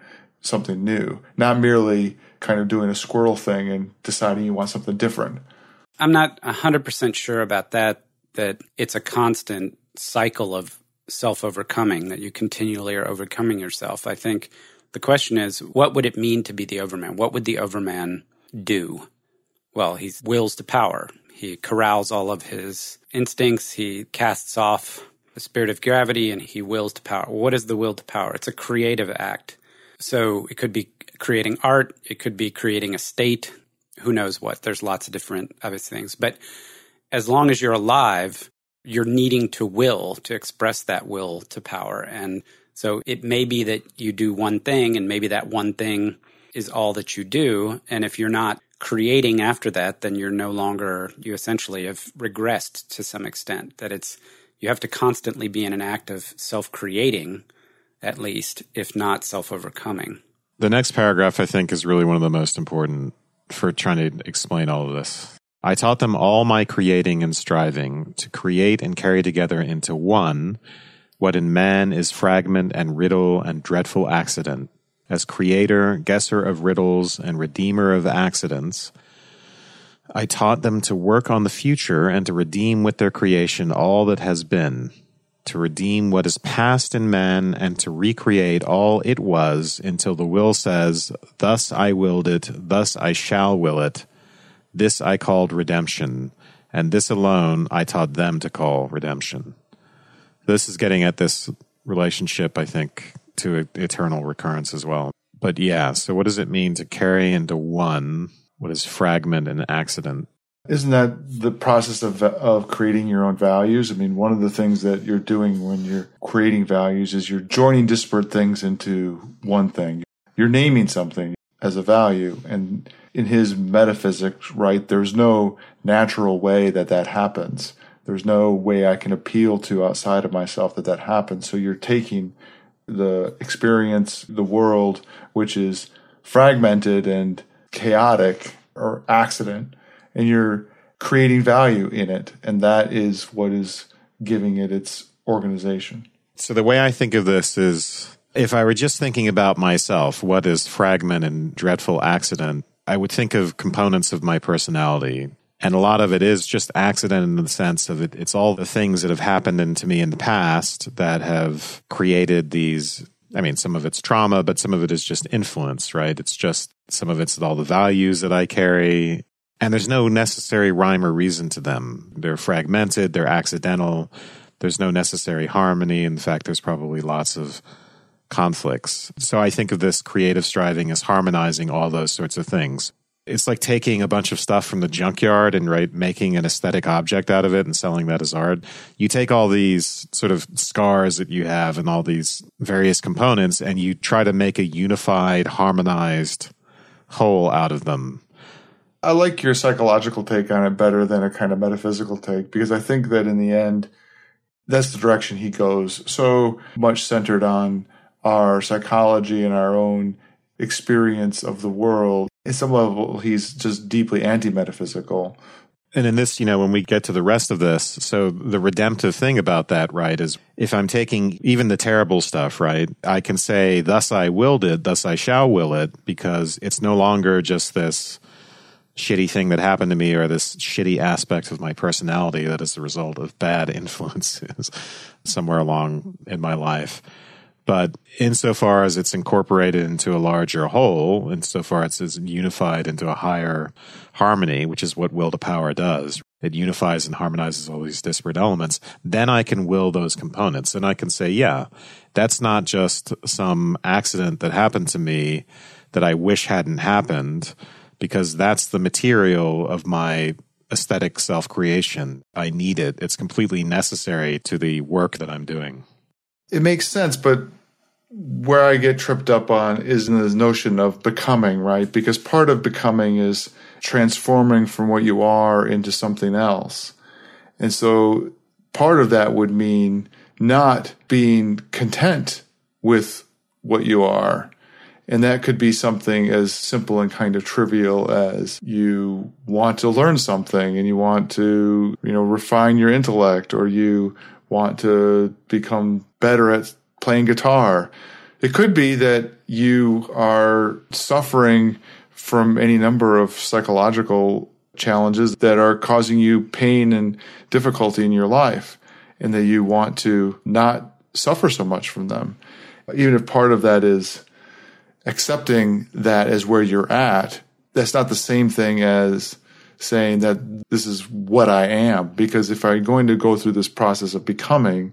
[SPEAKER 5] something new, not merely kind of doing a squirrel thing and deciding you want something different.
[SPEAKER 4] I'm not 100% sure about that, that it's a constant cycle of self overcoming, that you continually are overcoming yourself. I think the question is, what would it mean to be the overman? What would the overman do? Well, he wills to power. He corrals all of his instincts. He casts off the spirit of gravity and he wills to power. What is the will to power? It's a creative act. So it could be creating art. It could be creating a state. Who knows what? There's lots of different obvious things. But as long as you're alive, you're needing to will to express that will to power. And so it may be that you do one thing and maybe that one thing is all that you do. And if you're not creating after that, then you're no longer, you essentially have regressed to some extent. That it's, you have to constantly be in an act of self creating, at least, if not self overcoming.
[SPEAKER 3] The next paragraph, I think, is really one of the most important for trying to explain all of this. I taught them all my creating and striving to create and carry together into one what in man is fragment and riddle and dreadful accident, as creator, guesser of riddles, and redeemer of accidents, I taught them to work on the future and to redeem with their creation all that has been, to redeem what is past in man and to recreate all it was until the will says, Thus I willed it, thus I shall will it. This I called redemption, and this alone I taught them to call redemption. This is getting at this relationship, I think, to eternal recurrence as well. But yeah, so what does it mean to carry into one what is fragment and accident?
[SPEAKER 5] Isn't that the process of of creating your own values? I mean, one of the things that you're doing when you're creating values is you're joining disparate things into one thing. You're naming something as a value and in his metaphysics, right, there's no natural way that that happens. There's no way I can appeal to outside of myself that that happens. So you're taking the experience, the world, which is fragmented and chaotic or accident, and you're creating value in it. And that is what is giving it its organization.
[SPEAKER 3] So the way I think of this is if I were just thinking about myself, what is fragment and dreadful accident, I would think of components of my personality and a lot of it is just accident in the sense of it, it's all the things that have happened into me in the past that have created these. I mean, some of it's trauma, but some of it is just influence, right? It's just some of it's all the values that I carry. And there's no necessary rhyme or reason to them. They're fragmented, they're accidental. There's no necessary harmony. In fact, there's probably lots of conflicts. So I think of this creative striving as harmonizing all those sorts of things it's like taking a bunch of stuff from the junkyard and right making an aesthetic object out of it and selling that as art. You take all these sort of scars that you have and all these various components and you try to make a unified, harmonized whole out of them.
[SPEAKER 5] I like your psychological take on it better than a kind of metaphysical take because I think that in the end that's the direction he goes. So much centered on our psychology and our own experience of the world. At some level, he's just deeply anti metaphysical.
[SPEAKER 3] And in this, you know, when we get to the rest of this, so the redemptive thing about that, right, is if I'm taking even the terrible stuff, right, I can say, thus I willed it, thus I shall will it, because it's no longer just this shitty thing that happened to me or this shitty aspect of my personality that is the result of bad influences somewhere along in my life. But insofar as it's incorporated into a larger whole, insofar as it's unified into a higher harmony, which is what will to power does, it unifies and harmonizes all these disparate elements, then I can will those components. And I can say, yeah, that's not just some accident that happened to me that I wish hadn't happened, because that's the material of my aesthetic self creation. I need it. It's completely necessary to the work that I'm doing.
[SPEAKER 5] It makes sense, but where I get tripped up on is in this notion of becoming, right? Because part of becoming is transforming from what you are into something else. And so part of that would mean not being content with what you are. And that could be something as simple and kind of trivial as you want to learn something and you want to, you know, refine your intellect or you want to become better at playing guitar. It could be that you are suffering from any number of psychological challenges that are causing you pain and difficulty in your life, and that you want to not suffer so much from them. Even if part of that is accepting that as where you're at, that's not the same thing as saying that this is what I am. Because if I'm going to go through this process of becoming,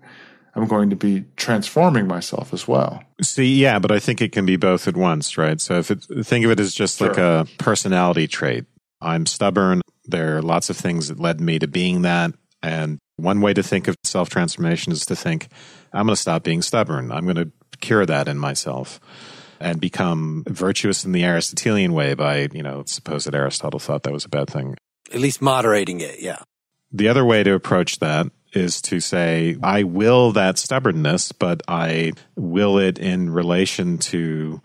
[SPEAKER 5] I'm going to be transforming myself as well.
[SPEAKER 3] See, yeah, but I think it can be both at once, right? So if it, think of it as just sure. like a personality trait. I'm stubborn. There are lots of things that led me to being that. And one way to think of self transformation is to think, I'm going to stop being stubborn. I'm going to cure that in myself and become virtuous in the Aristotelian way by, you know, suppose that Aristotle thought that was a bad thing.
[SPEAKER 2] At least moderating it, yeah.
[SPEAKER 3] The other way to approach that is to say, I will that stubbornness, but I will it in relation to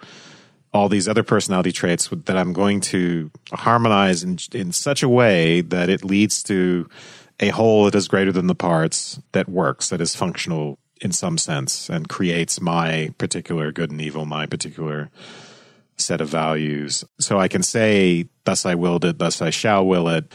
[SPEAKER 3] all these other personality traits that I'm going to harmonize in, in such a way that it leads to a whole that is greater than the parts that works, that is functional in some sense and creates my particular good and evil, my particular set of values. So I can say, thus I willed it, thus I shall will it,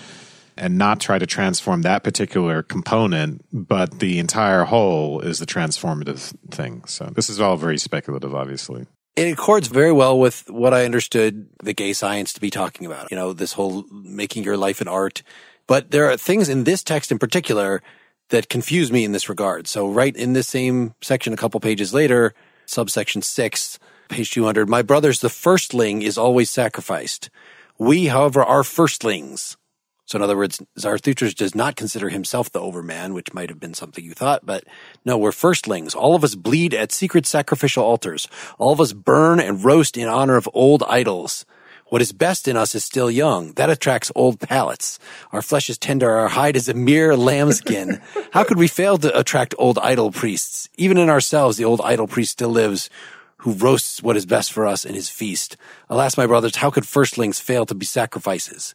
[SPEAKER 3] and not try to transform that particular component, but the entire whole is the transformative thing. So this is all very speculative, obviously.
[SPEAKER 2] It accords very well with what I understood the gay science to be talking about. You know, this whole making your life an art. But there are things in this text in particular that confuse me in this regard. So right in this same section, a couple pages later, subsection six, page 200, my brothers, the firstling is always sacrificed. We, however, are firstlings. So in other words, Zarathustra does not consider himself the overman, which might have been something you thought, but no, we're firstlings. All of us bleed at secret sacrificial altars. All of us burn and roast in honor of old idols. What is best in us is still young. That attracts old palates. Our flesh is tender. Our hide is a mere lambskin. How could we fail to attract old idol priests? Even in ourselves, the old idol priest still lives who roasts what is best for us in his feast. Alas, my brothers, how could firstlings fail to be sacrifices?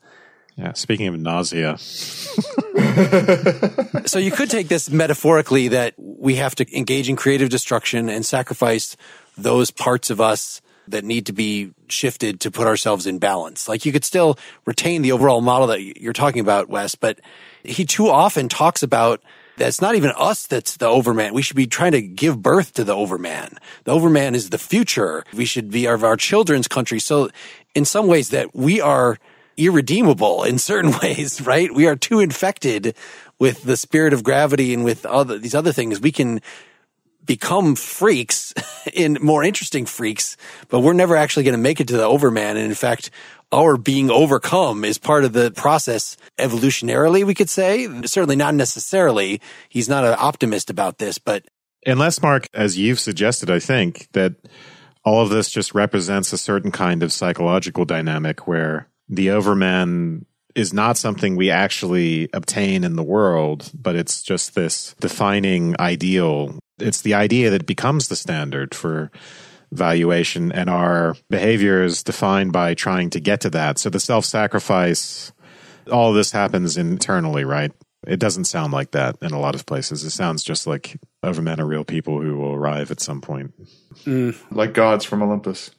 [SPEAKER 3] Yeah, speaking of nausea.
[SPEAKER 2] so you could take this metaphorically that we have to engage in creative destruction and sacrifice those parts of us that need to be shifted to put ourselves in balance. Like you could still retain the overall model that you're talking about, Wes, but he too often talks about that's not even us that's the overman. We should be trying to give birth to the overman. The overman is the future. We should be of our children's country. So in some ways that we are irredeemable in certain ways, right? We are too infected with the spirit of gravity and with other, these other things. We can become freaks in more interesting freaks, but we're never actually going to make it to the overman. And in fact, our being overcome is part of the process evolutionarily, we could say. Certainly not necessarily. He's not an optimist about this, but.
[SPEAKER 3] Unless, Mark, as you've suggested, I think that all of this just represents a certain kind of psychological dynamic where the overman is not something we actually obtain in the world, but it's just this defining ideal it's the idea that becomes the standard for valuation and our behavior is defined by trying to get to that. So the self sacrifice, all this happens internally, right? It doesn't sound like that in a lot of places. It sounds just like overmen are real people who will arrive at some point.
[SPEAKER 5] Mm. Like gods from Olympus.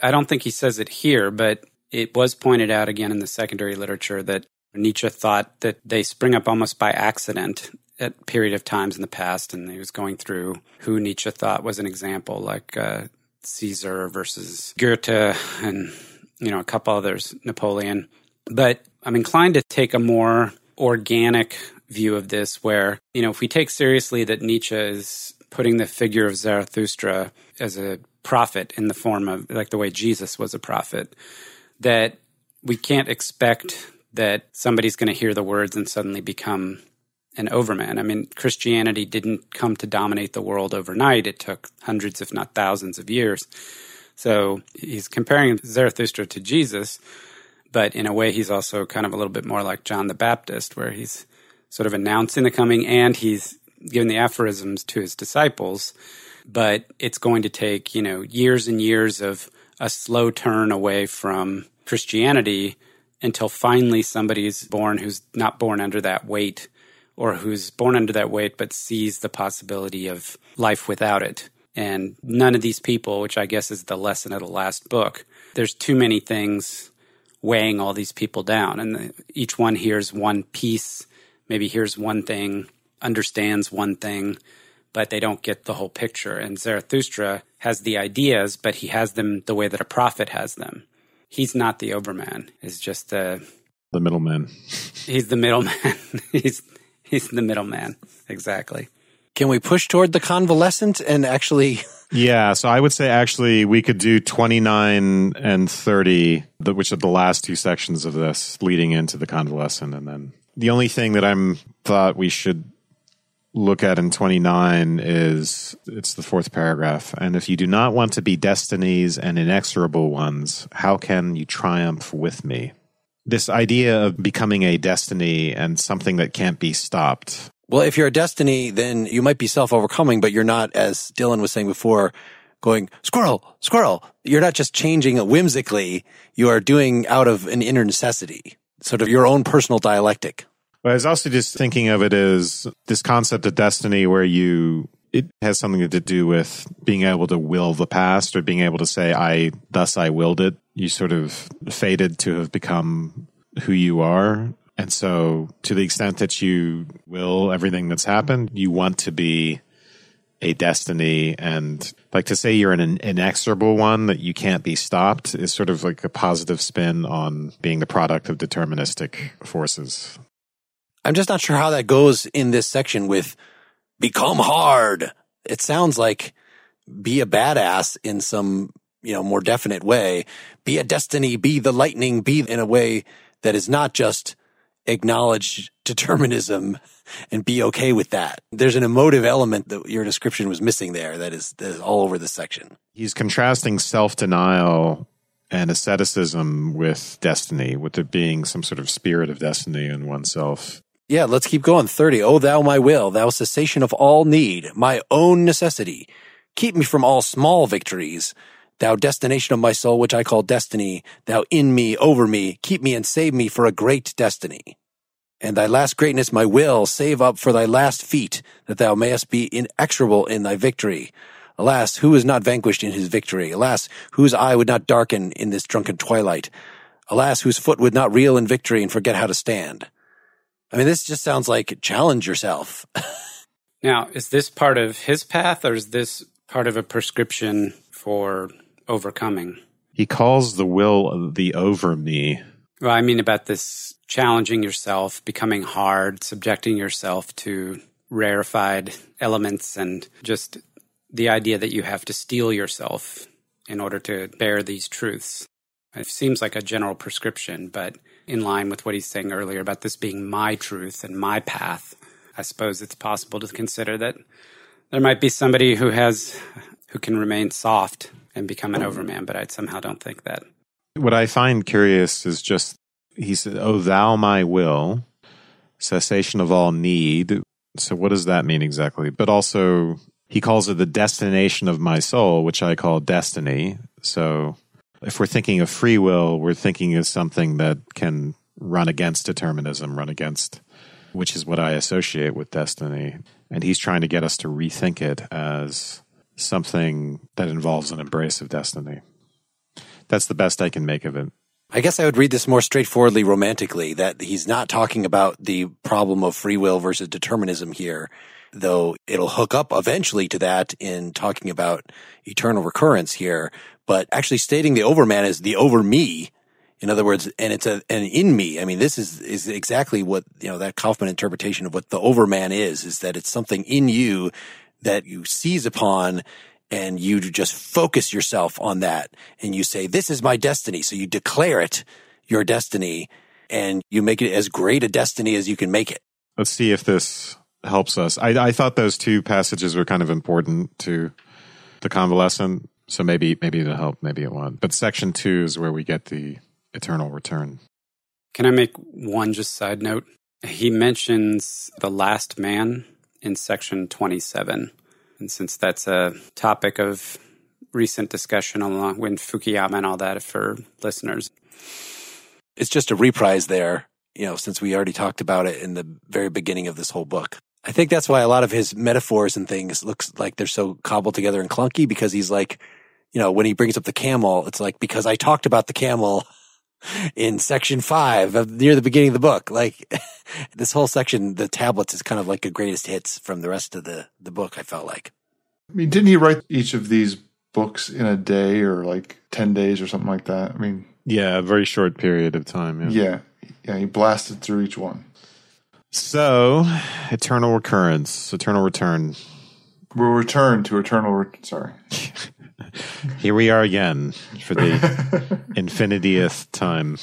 [SPEAKER 4] I don't think he says it here, but it was pointed out again in the secondary literature that Nietzsche thought that they spring up almost by accident at period of times in the past, and he was going through who Nietzsche thought was an example, like uh, Caesar versus Goethe, and you know a couple others, Napoleon. But I'm inclined to take a more organic view of this, where you know if we take seriously that Nietzsche is putting the figure of Zarathustra as a prophet in the form of like the way Jesus was a prophet, that we can't expect that somebody's going to hear the words and suddenly become an overman. I mean, Christianity didn't come to dominate the world overnight. It took hundreds, if not thousands, of years. So he's comparing Zarathustra to Jesus, but in a way, he's also kind of a little bit more like John the Baptist, where he's sort of announcing the coming and he's giving the aphorisms to his disciples. But it's going to take, you know, years and years of a slow turn away from Christianity until finally somebody's born who's not born under that weight or who's born under that weight but sees the possibility of life without it. And none of these people, which I guess is the lesson of the last book, there's too many things weighing all these people down. And each one hears one piece, maybe hears one thing, understands one thing, but they don't get the whole picture. And Zarathustra has the ideas, but he has them the way that a prophet has them. He's not the overman, He's just the
[SPEAKER 3] the middleman.
[SPEAKER 4] He's the middleman. he's he's the middleman. Exactly.
[SPEAKER 2] Can we push toward the convalescent and actually?
[SPEAKER 3] Yeah, so I would say actually we could do 29 and 30, which are the last two sections of this leading into the convalescent. And then the only thing that I'm thought we should look at in 29 is it's the fourth paragraph. And if you do not want to be destinies and inexorable ones, how can you triumph with me? This idea of becoming a destiny and something that can't be stopped.
[SPEAKER 2] Well, if you're a destiny, then you might be self overcoming, but you're not, as Dylan was saying before, going squirrel, squirrel. You're not just changing whimsically. You are doing out of an inner necessity, sort of your own personal dialectic.
[SPEAKER 3] But I was also just thinking of it as this concept of destiny where you, it has something to do with being able to will the past or being able to say, I, thus I willed it. You sort of fated to have become who you are. And so to the extent that you will everything that's happened, you want to be a destiny and like to say you're an inexorable one that you can't be stopped is sort of like a positive spin on being the product of deterministic forces.
[SPEAKER 2] I'm just not sure how that goes in this section with become hard. It sounds like be a badass in some, you know, more definite way. Be a destiny, be the lightning, be in a way that is not just acknowledge determinism and be okay with that. There's an emotive element that your description was missing there that is, that is all over the section.
[SPEAKER 3] He's contrasting self denial and asceticism with destiny, with there being some sort of spirit of destiny in oneself.
[SPEAKER 2] Yeah, let's keep going. 30. Oh, thou my will, thou cessation of all need, my own necessity. Keep me from all small victories. Thou destination of my soul, which I call destiny, thou in me, over me, keep me and save me for a great destiny. And thy last greatness, my will, save up for thy last feat, that thou mayest be inexorable in thy victory. Alas, who is not vanquished in his victory? Alas, whose eye would not darken in this drunken twilight? Alas, whose foot would not reel in victory and forget how to stand? I mean, this just sounds like challenge yourself.
[SPEAKER 4] now, is this part of his path or is this part of a prescription for overcoming?
[SPEAKER 3] He calls the will the over me.
[SPEAKER 4] Well, I mean about this challenging yourself, becoming hard, subjecting yourself to rarefied elements, and just the idea that you have to steel yourself in order to bear these truths. It seems like a general prescription, but in line with what he's saying earlier about this being my truth and my path, I suppose it's possible to consider that there might be somebody who has who can remain soft and become an overman, but I somehow don't think that.
[SPEAKER 3] What I find curious is just he said, "Oh, thou my will, cessation of all need." So, what does that mean exactly? But also, he calls it the destination of my soul, which I call destiny. So, if we're thinking of free will, we're thinking of something that can run against determinism, run against, which is what I associate with destiny. And he's trying to get us to rethink it as something that involves an embrace of destiny. That's the best I can make of it.
[SPEAKER 2] I guess I would read this more straightforwardly romantically that he's not talking about the problem of free will versus determinism here, though it'll hook up eventually to that in talking about eternal recurrence here but actually stating the overman is the over me. In other words, and it's a, an in me. I mean, this is, is exactly what, you know, that Kaufmann interpretation of what the overman is, is that it's something in you that you seize upon and you just focus yourself on that and you say, this is my destiny. So you declare it your destiny and you make it as great a destiny as you can make it.
[SPEAKER 3] Let's see if this helps us. I, I thought those two passages were kind of important to the convalescent so maybe maybe it'll help, maybe it won't. But section two is where we get the eternal return.
[SPEAKER 4] Can I make one just side note? He mentions the last man in section 27. And since that's a topic of recent discussion along with Fukuyama and all that for listeners.
[SPEAKER 2] It's just a reprise there, you know, since we already talked about it in the very beginning of this whole book. I think that's why a lot of his metaphors and things looks like they're so cobbled together and clunky because he's like, you know, when he brings up the camel, it's like, because I talked about the camel in section five of near the beginning of the book. Like this whole section, the tablets is kind of like a greatest hits from the rest of the, the book. I felt like.
[SPEAKER 5] I mean, didn't he write each of these books in a day or like 10 days or something like that? I mean,
[SPEAKER 3] yeah, a very short period of time.
[SPEAKER 5] Yeah. yeah Yeah, he blasted through each one.
[SPEAKER 3] So, eternal recurrence, eternal return.
[SPEAKER 5] We'll return to eternal. Re- sorry.
[SPEAKER 3] Here we are again for the infinitieth time.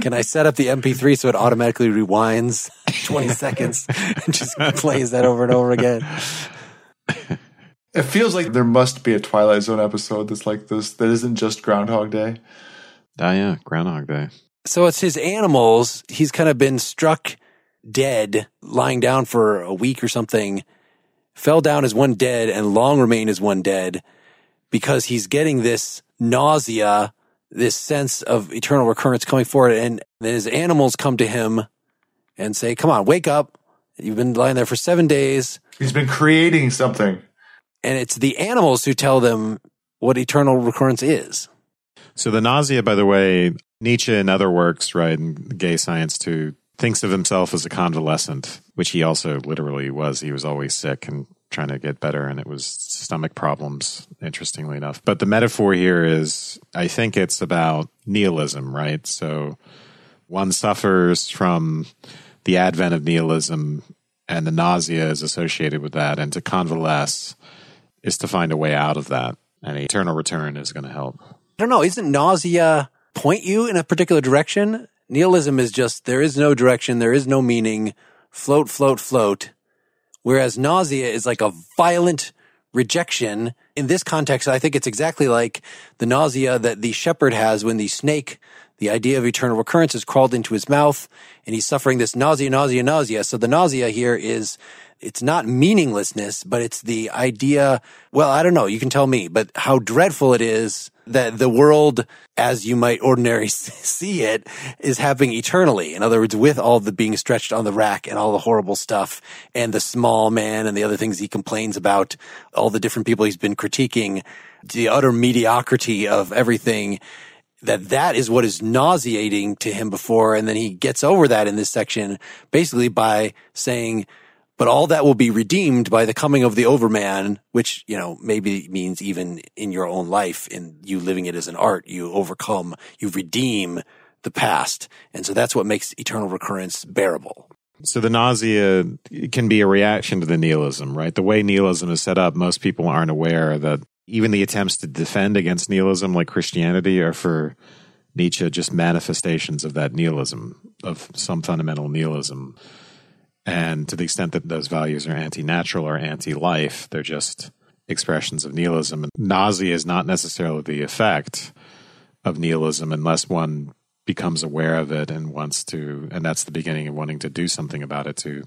[SPEAKER 2] Can I set up the MP3 so it automatically rewinds 20 seconds and just plays that over and over again?
[SPEAKER 5] It feels like there must be a Twilight Zone episode that's like this that isn't just Groundhog Day.
[SPEAKER 3] Oh yeah, Groundhog Day.
[SPEAKER 2] So it's his animals. He's kind of been struck dead, lying down for a week or something, fell down as one dead and long remain as one dead because he's getting this nausea, this sense of eternal recurrence coming forward. And then his animals come to him and say, come on, wake up. You've been lying there for seven days.
[SPEAKER 5] He's been creating something.
[SPEAKER 2] And it's the animals who tell them what eternal recurrence is.
[SPEAKER 3] So the nausea, by the way, Nietzsche in other works, right, in Gay Science too, thinks of himself as a convalescent, which he also literally was. He was always sick and trying to get better, and it was stomach problems, interestingly enough. But the metaphor here is, I think it's about nihilism, right? So one suffers from the advent of nihilism, and the nausea is associated with that, and to convalesce is to find a way out of that. And eternal return is going to help.
[SPEAKER 2] I don't know. Isn't nausea point you in a particular direction? Nihilism is just there is no direction, there is no meaning, float, float, float. Whereas nausea is like a violent rejection. In this context, I think it's exactly like the nausea that the shepherd has when the snake, the idea of eternal recurrence, has crawled into his mouth and he's suffering this nausea, nausea, nausea. So the nausea here is it's not meaninglessness, but it's the idea. Well, I don't know. You can tell me, but how dreadful it is that the world, as you might ordinarily see it, is happening eternally. In other words, with all the being stretched on the rack and all the horrible stuff and the small man and the other things he complains about, all the different people he's been critiquing, the utter mediocrity of everything that that is what is nauseating to him before. And then he gets over that in this section basically by saying, but all that will be redeemed by the coming of the overman, which, you know, maybe means even in your own life, in you living it as an art, you overcome, you redeem the past. And so that's what makes eternal recurrence bearable.
[SPEAKER 3] So the nausea can be a reaction to the nihilism, right? The way nihilism is set up, most people aren't aware that even the attempts to defend against nihilism, like Christianity, are for Nietzsche just manifestations of that nihilism, of some fundamental nihilism. And to the extent that those values are anti natural or anti life, they're just expressions of nihilism. And nausea is not necessarily the effect of nihilism unless one becomes aware of it and wants to, and that's the beginning of wanting to do something about it to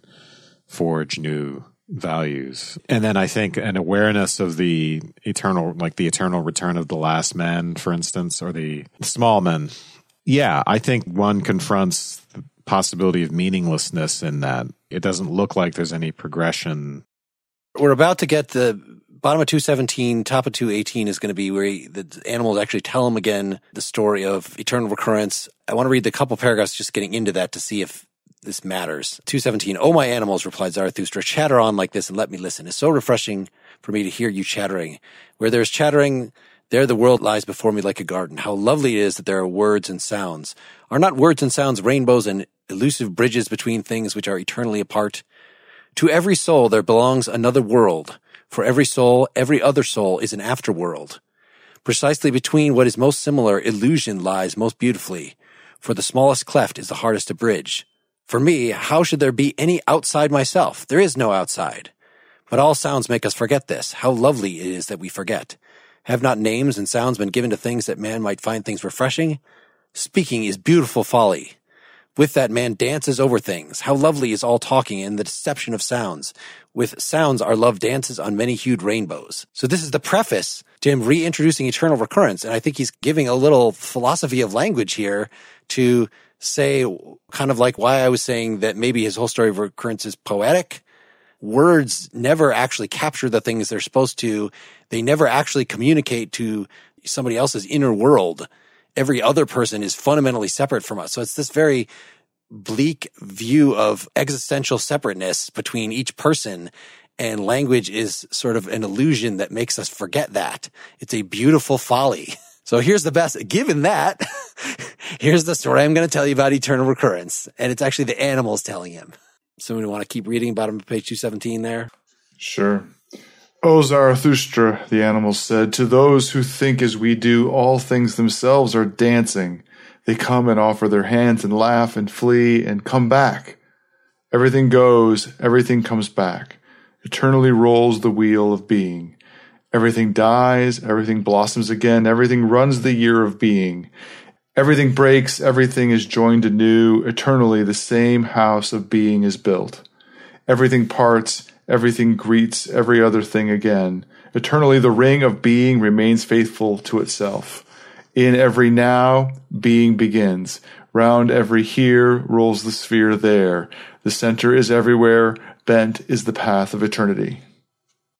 [SPEAKER 3] forge new values. And then I think an awareness of the eternal, like the eternal return of the last man, for instance, or the small man. Yeah, I think one confronts the possibility of meaninglessness in that. It doesn't look like there's any progression.
[SPEAKER 2] We're about to get the bottom of 217, top of 218 is going to be where he, the animals actually tell him again the story of eternal recurrence. I want to read the couple paragraphs just getting into that to see if this matters. 217. Oh, my animals, replied Zarathustra, chatter on like this and let me listen. It's so refreshing for me to hear you chattering. Where there's chattering, there the world lies before me like a garden. How lovely it is that there are words and sounds. Are not words and sounds rainbows and elusive bridges between things which are eternally apart? To every soul there belongs another world. For every soul, every other soul is an afterworld. Precisely between what is most similar, illusion lies most beautifully. For the smallest cleft is the hardest to bridge. For me, how should there be any outside myself? There is no outside. But all sounds make us forget this. How lovely it is that we forget. Have not names and sounds been given to things that man might find things refreshing? Speaking is beautiful folly. With that man dances over things. How lovely is all talking and the deception of sounds. With sounds our love dances on many hued rainbows. So this is the preface to him reintroducing eternal recurrence. And I think he's giving a little philosophy of language here to say kind of like why I was saying that maybe his whole story of recurrence is poetic. Words never actually capture the things they're supposed to. They never actually communicate to somebody else's inner world. Every other person is fundamentally separate from us. So it's this very bleak view of existential separateness between each person. And language is sort of an illusion that makes us forget that. It's a beautiful folly. So here's the best. Given that, here's the story I'm going to tell you about eternal recurrence. And it's actually the animals telling him. So we want to keep reading about him page 217 there.
[SPEAKER 5] Sure. O Zarathustra, the animals said, to those who think as we do, all things themselves are dancing. They come and offer their hands and laugh and flee and come back. Everything goes, everything comes back. Eternally rolls the wheel of being. Everything dies, everything blossoms again, everything runs the year of being. Everything breaks, everything is joined anew. Eternally, the same house of being is built. Everything parts, everything greets every other thing again. Eternally, the ring of being remains faithful to itself. In every now, being begins. Round every here rolls the sphere there. The center is everywhere. Bent is the path of eternity.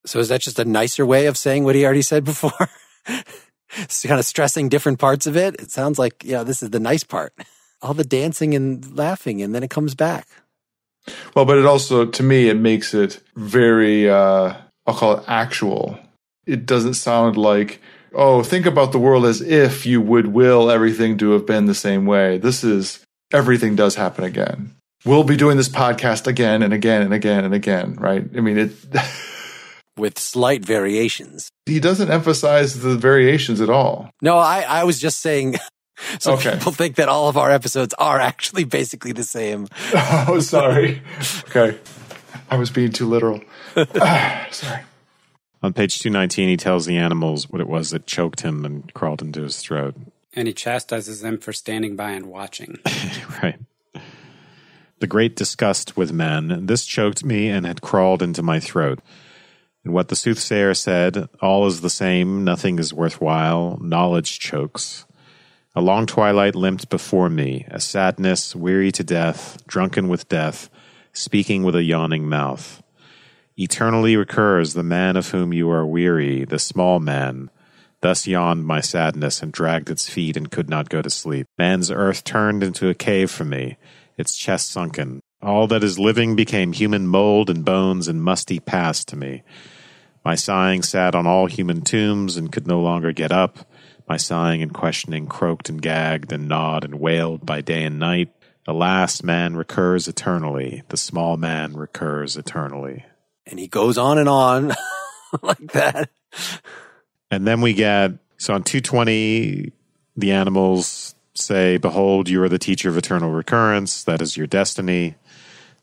[SPEAKER 2] So is that just a nicer way of saying what he already said before? it's kind of stressing different parts of it. It sounds like, yeah, this is the nice part. All the dancing and laughing, and then it comes back.
[SPEAKER 5] Well, but it also, to me, it makes it very, uh, I'll call it actual. It doesn't sound like, oh, think about the world as if you would will everything to have been the same way. This is everything does happen again. We'll be doing this podcast again and again and again and again, right? I mean, it.
[SPEAKER 2] with slight variations.
[SPEAKER 5] He doesn't emphasize the variations at all.
[SPEAKER 2] No, I, I was just saying so okay. people think that all of our episodes are actually basically the same.
[SPEAKER 5] oh, sorry. okay. I was being too literal. sorry.
[SPEAKER 3] On page 219, he tells the animals what it was that choked him and crawled into his throat.
[SPEAKER 4] And he chastises them for standing by and watching.
[SPEAKER 3] right. The great disgust with men, this choked me and had crawled into my throat. And what the soothsayer said, all is the same, nothing is worthwhile, knowledge chokes. A long twilight limped before me, a sadness, weary to death, drunken with death, speaking with a yawning mouth. Eternally recurs the man of whom you are weary, the small man. Thus yawned my sadness and dragged its feet and could not go to sleep. Man's earth turned into a cave for me, its chest sunken. All that is living became human mold and bones and musty past to me. My sighing sat on all human tombs and could no longer get up. My sighing and questioning croaked and gagged and gnawed and wailed by day and night. The last man recurs eternally. The small man recurs eternally.
[SPEAKER 2] And he goes on and on like that.
[SPEAKER 3] And then we get so on 220, the animals say, Behold, you are the teacher of eternal recurrence. That is your destiny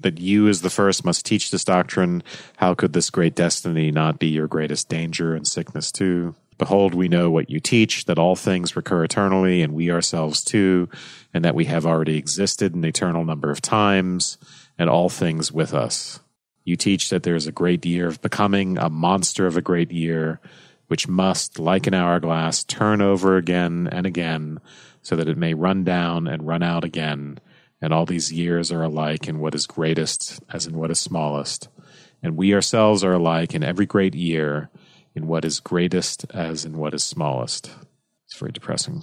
[SPEAKER 3] that you as the first must teach this doctrine. How could this great destiny not be your greatest danger and sickness too? Behold, we know what you teach, that all things recur eternally, and we ourselves too, and that we have already existed an eternal number of times, and all things with us. You teach that there is a great year of becoming, a monster of a great year, which must, like an hourglass, turn over again and again, so that it may run down and run out again, and all these years are alike in what is greatest as in what is smallest. And we ourselves are alike in every great year in what is greatest as in what is smallest. It's very depressing.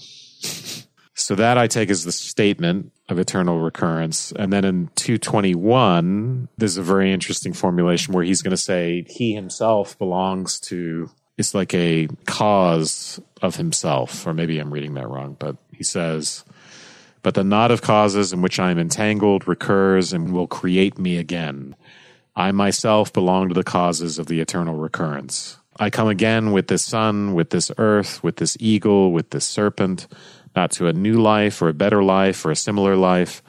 [SPEAKER 3] so that I take as the statement of eternal recurrence. And then in 221, there's a very interesting formulation where he's going to say he himself belongs to, it's like a cause of himself, or maybe I'm reading that wrong, but he says, but the knot of causes in which I am entangled recurs and will create me again. I myself belong to the causes of the eternal recurrence. I come again with this sun, with this earth, with this eagle, with this serpent, not to a new life or a better life or a similar life.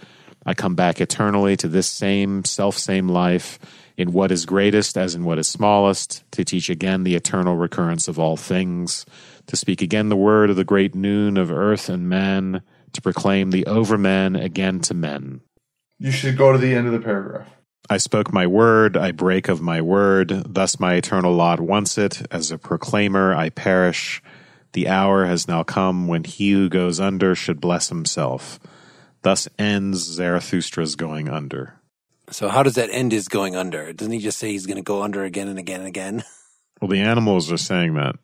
[SPEAKER 3] I come back eternally to this same self same life in what is greatest as in what is smallest, to teach again the eternal recurrence of all things, to speak again the word of the great noon of earth and man, to proclaim the overman again to men.
[SPEAKER 5] You should go to the end of the paragraph.
[SPEAKER 3] I spoke my word, I break of my word, thus my eternal lot wants it. As a proclaimer, I perish. The hour has now come when he who goes under should bless himself. Thus ends Zarathustra's going under.
[SPEAKER 2] So, how does that end his going under? Doesn't he just say he's going to go under again and again and again?
[SPEAKER 3] Well, the animals are saying that.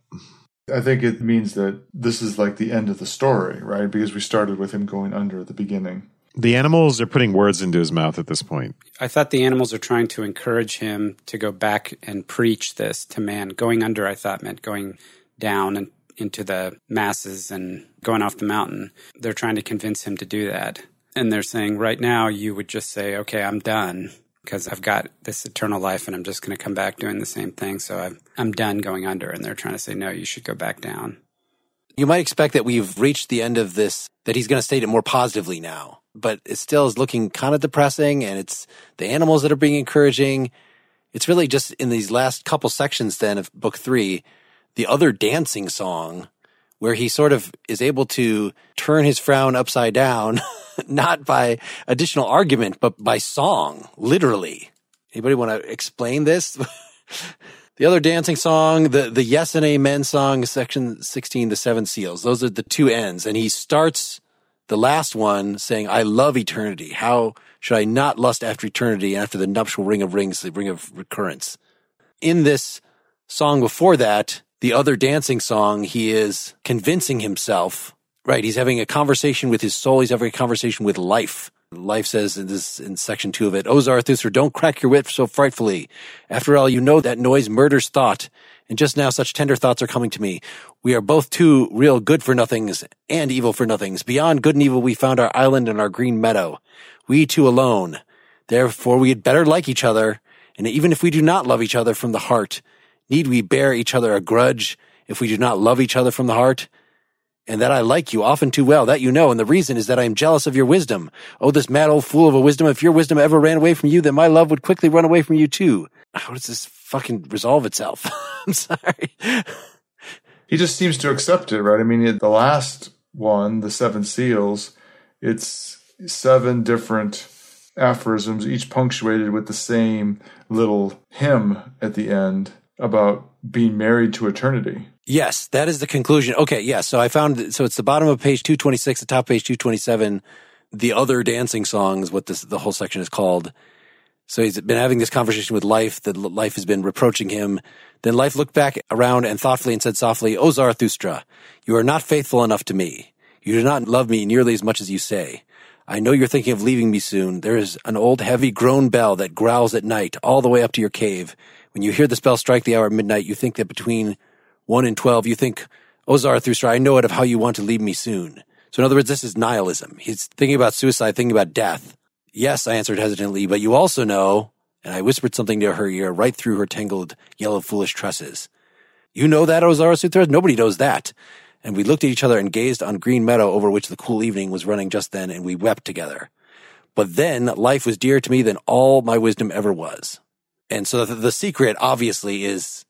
[SPEAKER 5] I think it means that this is like the end of the story, right? Because we started with him going under at the beginning.
[SPEAKER 3] The animals are putting words into his mouth at this point.
[SPEAKER 4] I thought the animals are trying to encourage him to go back and preach this to man. Going under, I thought, meant going down and into the masses and going off the mountain. They're trying to convince him to do that. And they're saying, right now, you would just say, okay, I'm done because I've got this eternal life and I'm just going to come back doing the same thing. So i I'm done going under. And they're trying to say, no, you should go back down.
[SPEAKER 2] You might expect that we've reached the end of this, that he's going to state it more positively now, but it still is looking kind of depressing and it's the animals that are being encouraging. It's really just in these last couple sections then of book three, the other dancing song where he sort of is able to turn his frown upside down, not by additional argument, but by song, literally. Anybody want to explain this? the other dancing song, the, the yes and amen song, section 16, the seven seals. Those are the two ends. And he starts the last one saying, I love eternity. How should I not lust after eternity after the nuptial ring of rings, the ring of recurrence? In this song before that, the other dancing song, he is convincing himself, right? He's having a conversation with his soul. He's having a conversation with life. Life says in this, in section two of it, O Zarathustra, don't crack your whip so frightfully. After all, you know that noise murders thought. And just now such tender thoughts are coming to me. We are both two real good for nothings and evil for nothings. Beyond good and evil, we found our island and our green meadow. We two alone. Therefore, we had better like each other. And even if we do not love each other from the heart, Need we bear each other a grudge if we do not love each other from the heart? And that I like you often too well, that you know, and the reason is that I am jealous of your wisdom. Oh, this mad old fool of a wisdom, if your wisdom ever ran away from you, then my love would quickly run away from you too. How does this fucking resolve itself? I'm sorry.
[SPEAKER 5] He just seems to accept it, right? I mean, the last one, the seven seals, it's seven different aphorisms, each punctuated with the same little hymn at the end about being married to eternity.
[SPEAKER 2] Yes, that is the conclusion. Okay, yes. So I found so it's the bottom of page 226, the top page 227. The other dancing songs, what this the whole section is called. So he's been having this conversation with life. That life has been reproaching him. Then life looked back around and thoughtfully and said softly, "O Zarathustra, you are not faithful enough to me. You do not love me nearly as much as you say. I know you're thinking of leaving me soon. There is an old heavy groan bell that growls at night all the way up to your cave. When you hear the bell strike the hour of midnight, you think that between 1 and 12, you think, O Zarathustra, I know it of how you want to leave me soon. So in other words, this is nihilism. He's thinking about suicide, thinking about death. Yes, I answered hesitantly, but you also know, and I whispered something to her ear right through her tangled yellow foolish tresses. You know that, O Zarathustra? Nobody knows that. And we looked at each other and gazed on green meadow over which the cool evening was running just then, and we wept together. But then life was dearer to me than all my wisdom ever was. And so the, the secret obviously is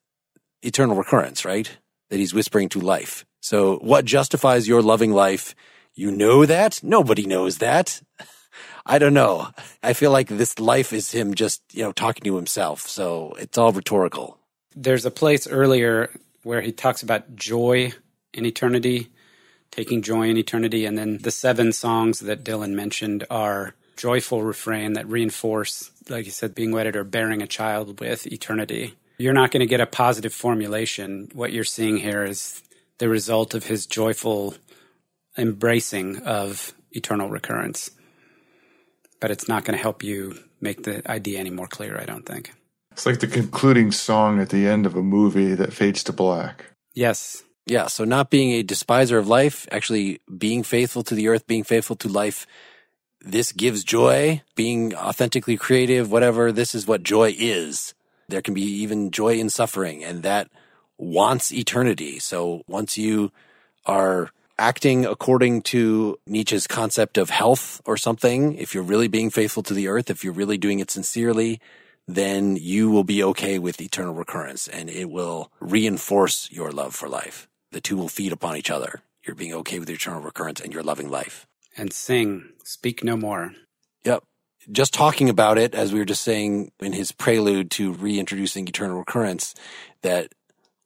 [SPEAKER 2] eternal recurrence, right? That he's whispering to life. So what justifies your loving life? You know that? Nobody knows that. I don't know. I feel like this life is him just, you know, talking to himself. So it's all rhetorical.
[SPEAKER 4] There's a place earlier where he talks about joy in eternity, taking joy in eternity. And then the seven songs that Dylan mentioned are joyful refrain that reinforce, like you said, being wedded or bearing a child with eternity. You're not going to get a positive formulation. What you're seeing here is the result of his joyful embracing of eternal recurrence. But it's not going to help you make the idea any more clear, I don't think.
[SPEAKER 5] It's like the concluding song at the end of a movie that fades to black.
[SPEAKER 4] Yes.
[SPEAKER 2] Yeah. So not being a despiser of life, actually being faithful to the earth, being faithful to life this gives joy, being authentically creative, whatever. This is what joy is. There can be even joy in suffering and that wants eternity. So once you are acting according to Nietzsche's concept of health or something, if you're really being faithful to the earth, if you're really doing it sincerely, then you will be okay with eternal recurrence and it will reinforce your love for life. The two will feed upon each other. You're being okay with eternal recurrence and you're loving life
[SPEAKER 4] and sing, Speak No More.
[SPEAKER 2] Yep. Just talking about it, as we were just saying in his prelude to reintroducing eternal recurrence, that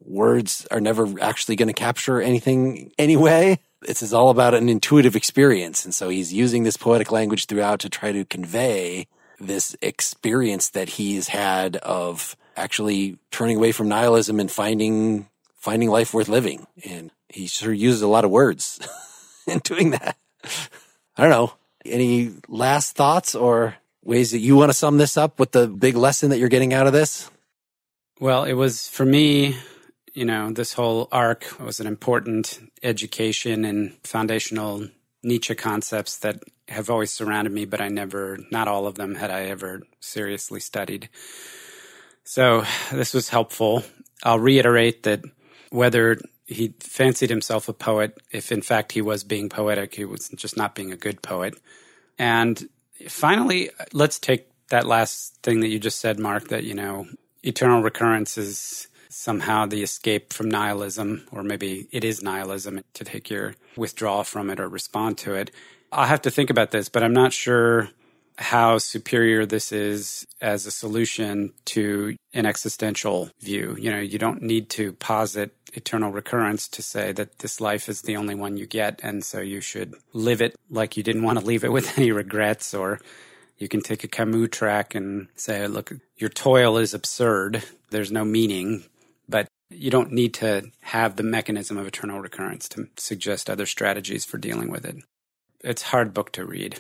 [SPEAKER 2] words are never actually going to capture anything anyway. This is all about an intuitive experience. And so he's using this poetic language throughout to try to convey this experience that he's had of actually turning away from nihilism and finding finding life worth living. And he sure uses a lot of words in doing that. I don't know. Any last thoughts or ways that you want to sum this up with the big lesson that you're getting out of this?
[SPEAKER 4] Well, it was for me, you know, this whole arc was an important education and foundational Nietzsche concepts that have always surrounded me, but I never, not all of them had I ever seriously studied. So this was helpful. I'll reiterate that whether he fancied himself a poet, if in fact he was being poetic, he was just not being a good poet. And finally, let's take that last thing that you just said, Mark, that, you know, eternal recurrence is somehow the escape from nihilism, or maybe it is nihilism to take your withdrawal from it or respond to it. I'll have to think about this, but I'm not sure how superior this is as a solution to an existential view. You know, you don't need to posit eternal recurrence to say that this life is the only one you get, and so you should live it like you didn't want to leave it with any regrets, or you can take a Camus track and say, look, your toil is absurd. There's no meaning, you don't need to have the mechanism of eternal recurrence to suggest other strategies for dealing with it. It's hard book to read.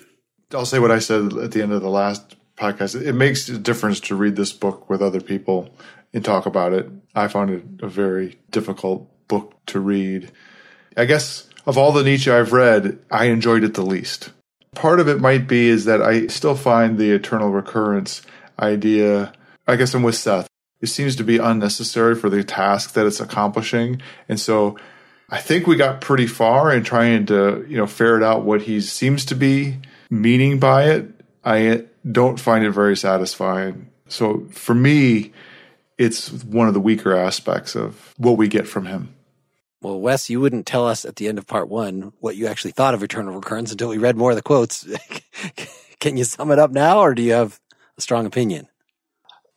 [SPEAKER 5] I'll say what I said at the end of the last podcast. It makes a difference to read this book with other people and talk about it. I found it a very difficult book to read. I guess of all the Nietzsche I've read, I enjoyed it the least. Part of it might be is that I still find the eternal recurrence idea, I guess I'm with Seth. It seems to be unnecessary for the task that it's accomplishing. And so I think we got pretty far in trying to, you know, ferret out what he seems to be meaning by it. I don't find it very satisfying. So for me, it's one of the weaker aspects of what we get from him.
[SPEAKER 2] Well, Wes, you wouldn't tell us at the end of part one what you actually thought of Return Eternal Recurrence until we read more of the quotes. Can you sum it up now, or do you have a strong opinion?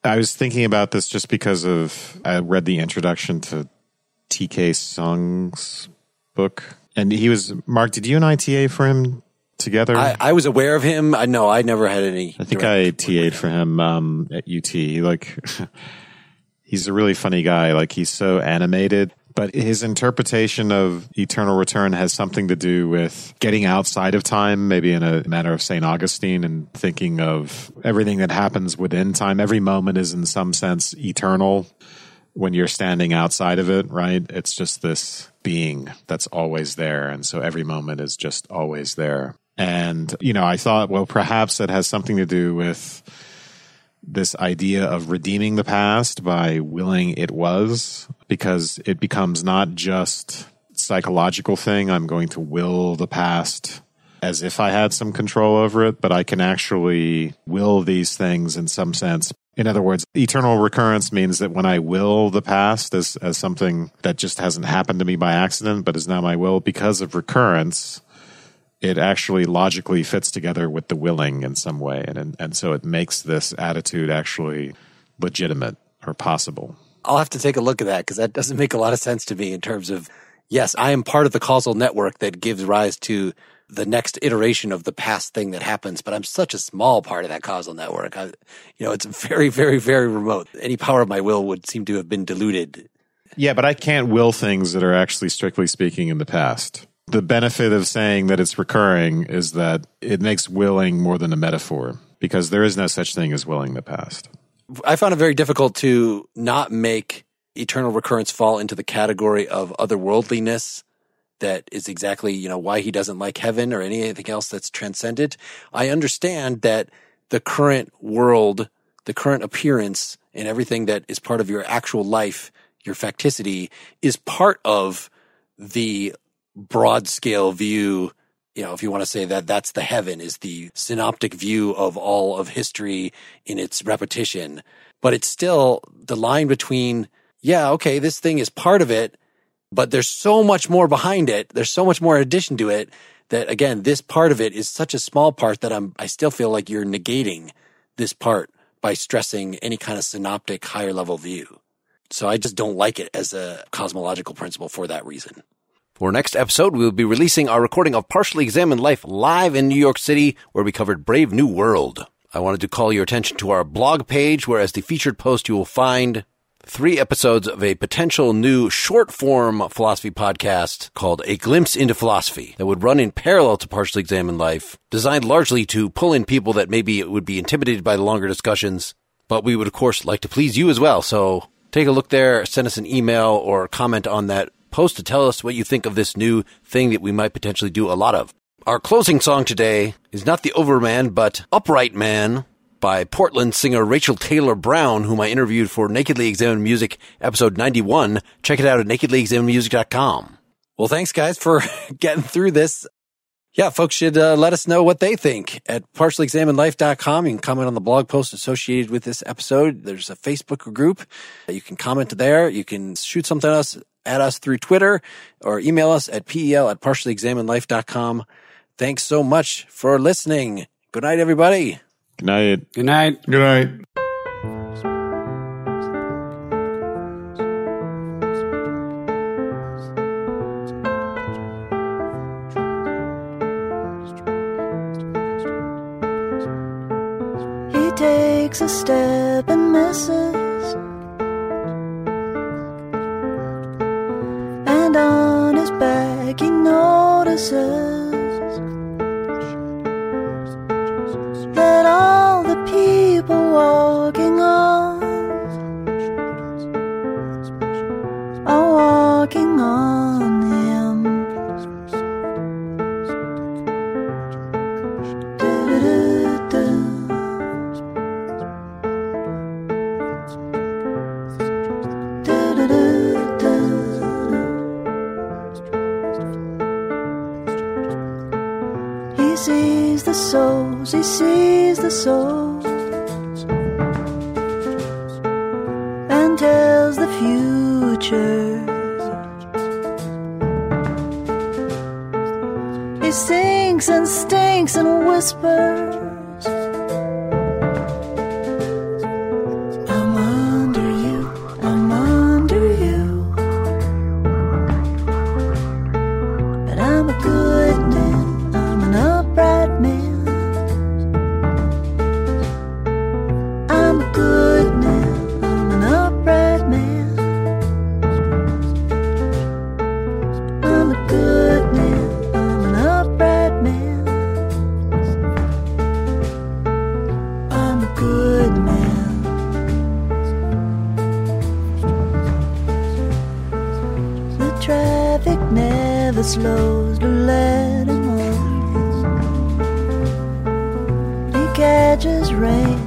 [SPEAKER 3] I was thinking about this just because of I read the introduction to TK Seung's book, and he was Mark. Did you and I TA for him together?
[SPEAKER 2] I, I was aware of him. I know I never had any.
[SPEAKER 3] I think I TA'd for him um, at UT. Like, he's a really funny guy. Like, he's so animated but his interpretation of eternal return has something to do with getting outside of time, maybe in a manner of St. Augustine, and thinking of everything that happens within time. Every moment is, in some sense, eternal when you're standing outside of it, right? It's just this being that's always there. And so every moment is just always there. And, you know, I thought, well, perhaps it has something to do with this idea of redeeming the past by willing it was because it becomes not just psychological thing i'm going to will the past as if i had some control over it but i can actually will these things in some sense. In other words eternal recurrence means that when i will the past as, as something that just hasn't happened to me by accident but is now my will because of recurrence it actually logically fits together with the willing in some way. And, and and so it makes this attitude actually legitimate or possible.
[SPEAKER 2] I'll have to take a look at that because that doesn't make a lot of sense to me in terms of, yes, I am part of the causal network that gives rise to the next iteration of the past thing that happens, but I'm such a small part of that causal network. I, you know, it's very, very, very remote. Any power of my will would seem to have been diluted.
[SPEAKER 3] Yeah, but I can't will things that are actually, strictly speaking, in the past the benefit of saying that it's recurring is that it makes willing more than a metaphor because there is no such thing as willing the past.
[SPEAKER 2] I found it very difficult to not make eternal recurrence fall into the category of otherworldliness that is exactly, you know, why he doesn't like heaven or anything else that's transcendent. I understand that the current world, the current appearance and everything that is part of your actual life, your facticity is part of the broad scale view, you know, if you want to say that that's the heaven is the synoptic view of all of history in its repetition. But it's still the line between, yeah, okay, this thing is part of it, but there's so much more behind it. There's so much more in addition to it that again, this part of it is such a small part that I'm, I still feel like you're negating this part by stressing any kind of synoptic higher level view. So I just don't like it as a cosmological principle for that reason. For next episode, we will be releasing our recording of Partially Examined Life live in New York City, where we covered Brave New World. I wanted to call your attention to our blog page, where as the featured post, you will find three episodes of a potential new short form philosophy podcast called A Glimpse into Philosophy that would run in parallel to Partially Examined Life, designed largely to pull in people that maybe would be intimidated by the longer discussions. But we would, of course, like to please you as well. So take a look there, send us an email or comment on that post to tell us what you think of this new thing that we might potentially do a lot of. Our closing song today is not The Overman, but Upright Man by Portland singer Rachel Taylor Brown, whom I interviewed for Nakedly Examined Music episode 91. Check it out at nakedlyexaminedmusic.com. Well, thanks guys for getting through this. Yeah, folks should uh, let us know what they think at partiallyexaminedlife.com. You can comment on the blog post associated with this episode. There's a Facebook group. You can comment there. You can shoot something at us, at us through Twitter or email us at pel at partiallyexaminedlife.com. Thanks so much for listening. Good night, everybody.
[SPEAKER 3] Good night.
[SPEAKER 4] Good night.
[SPEAKER 5] Good night.
[SPEAKER 6] He takes a step and misses. On his back he notices that souls, he sees the souls, and tells the future. He sings and stinks and whispers. Catches rain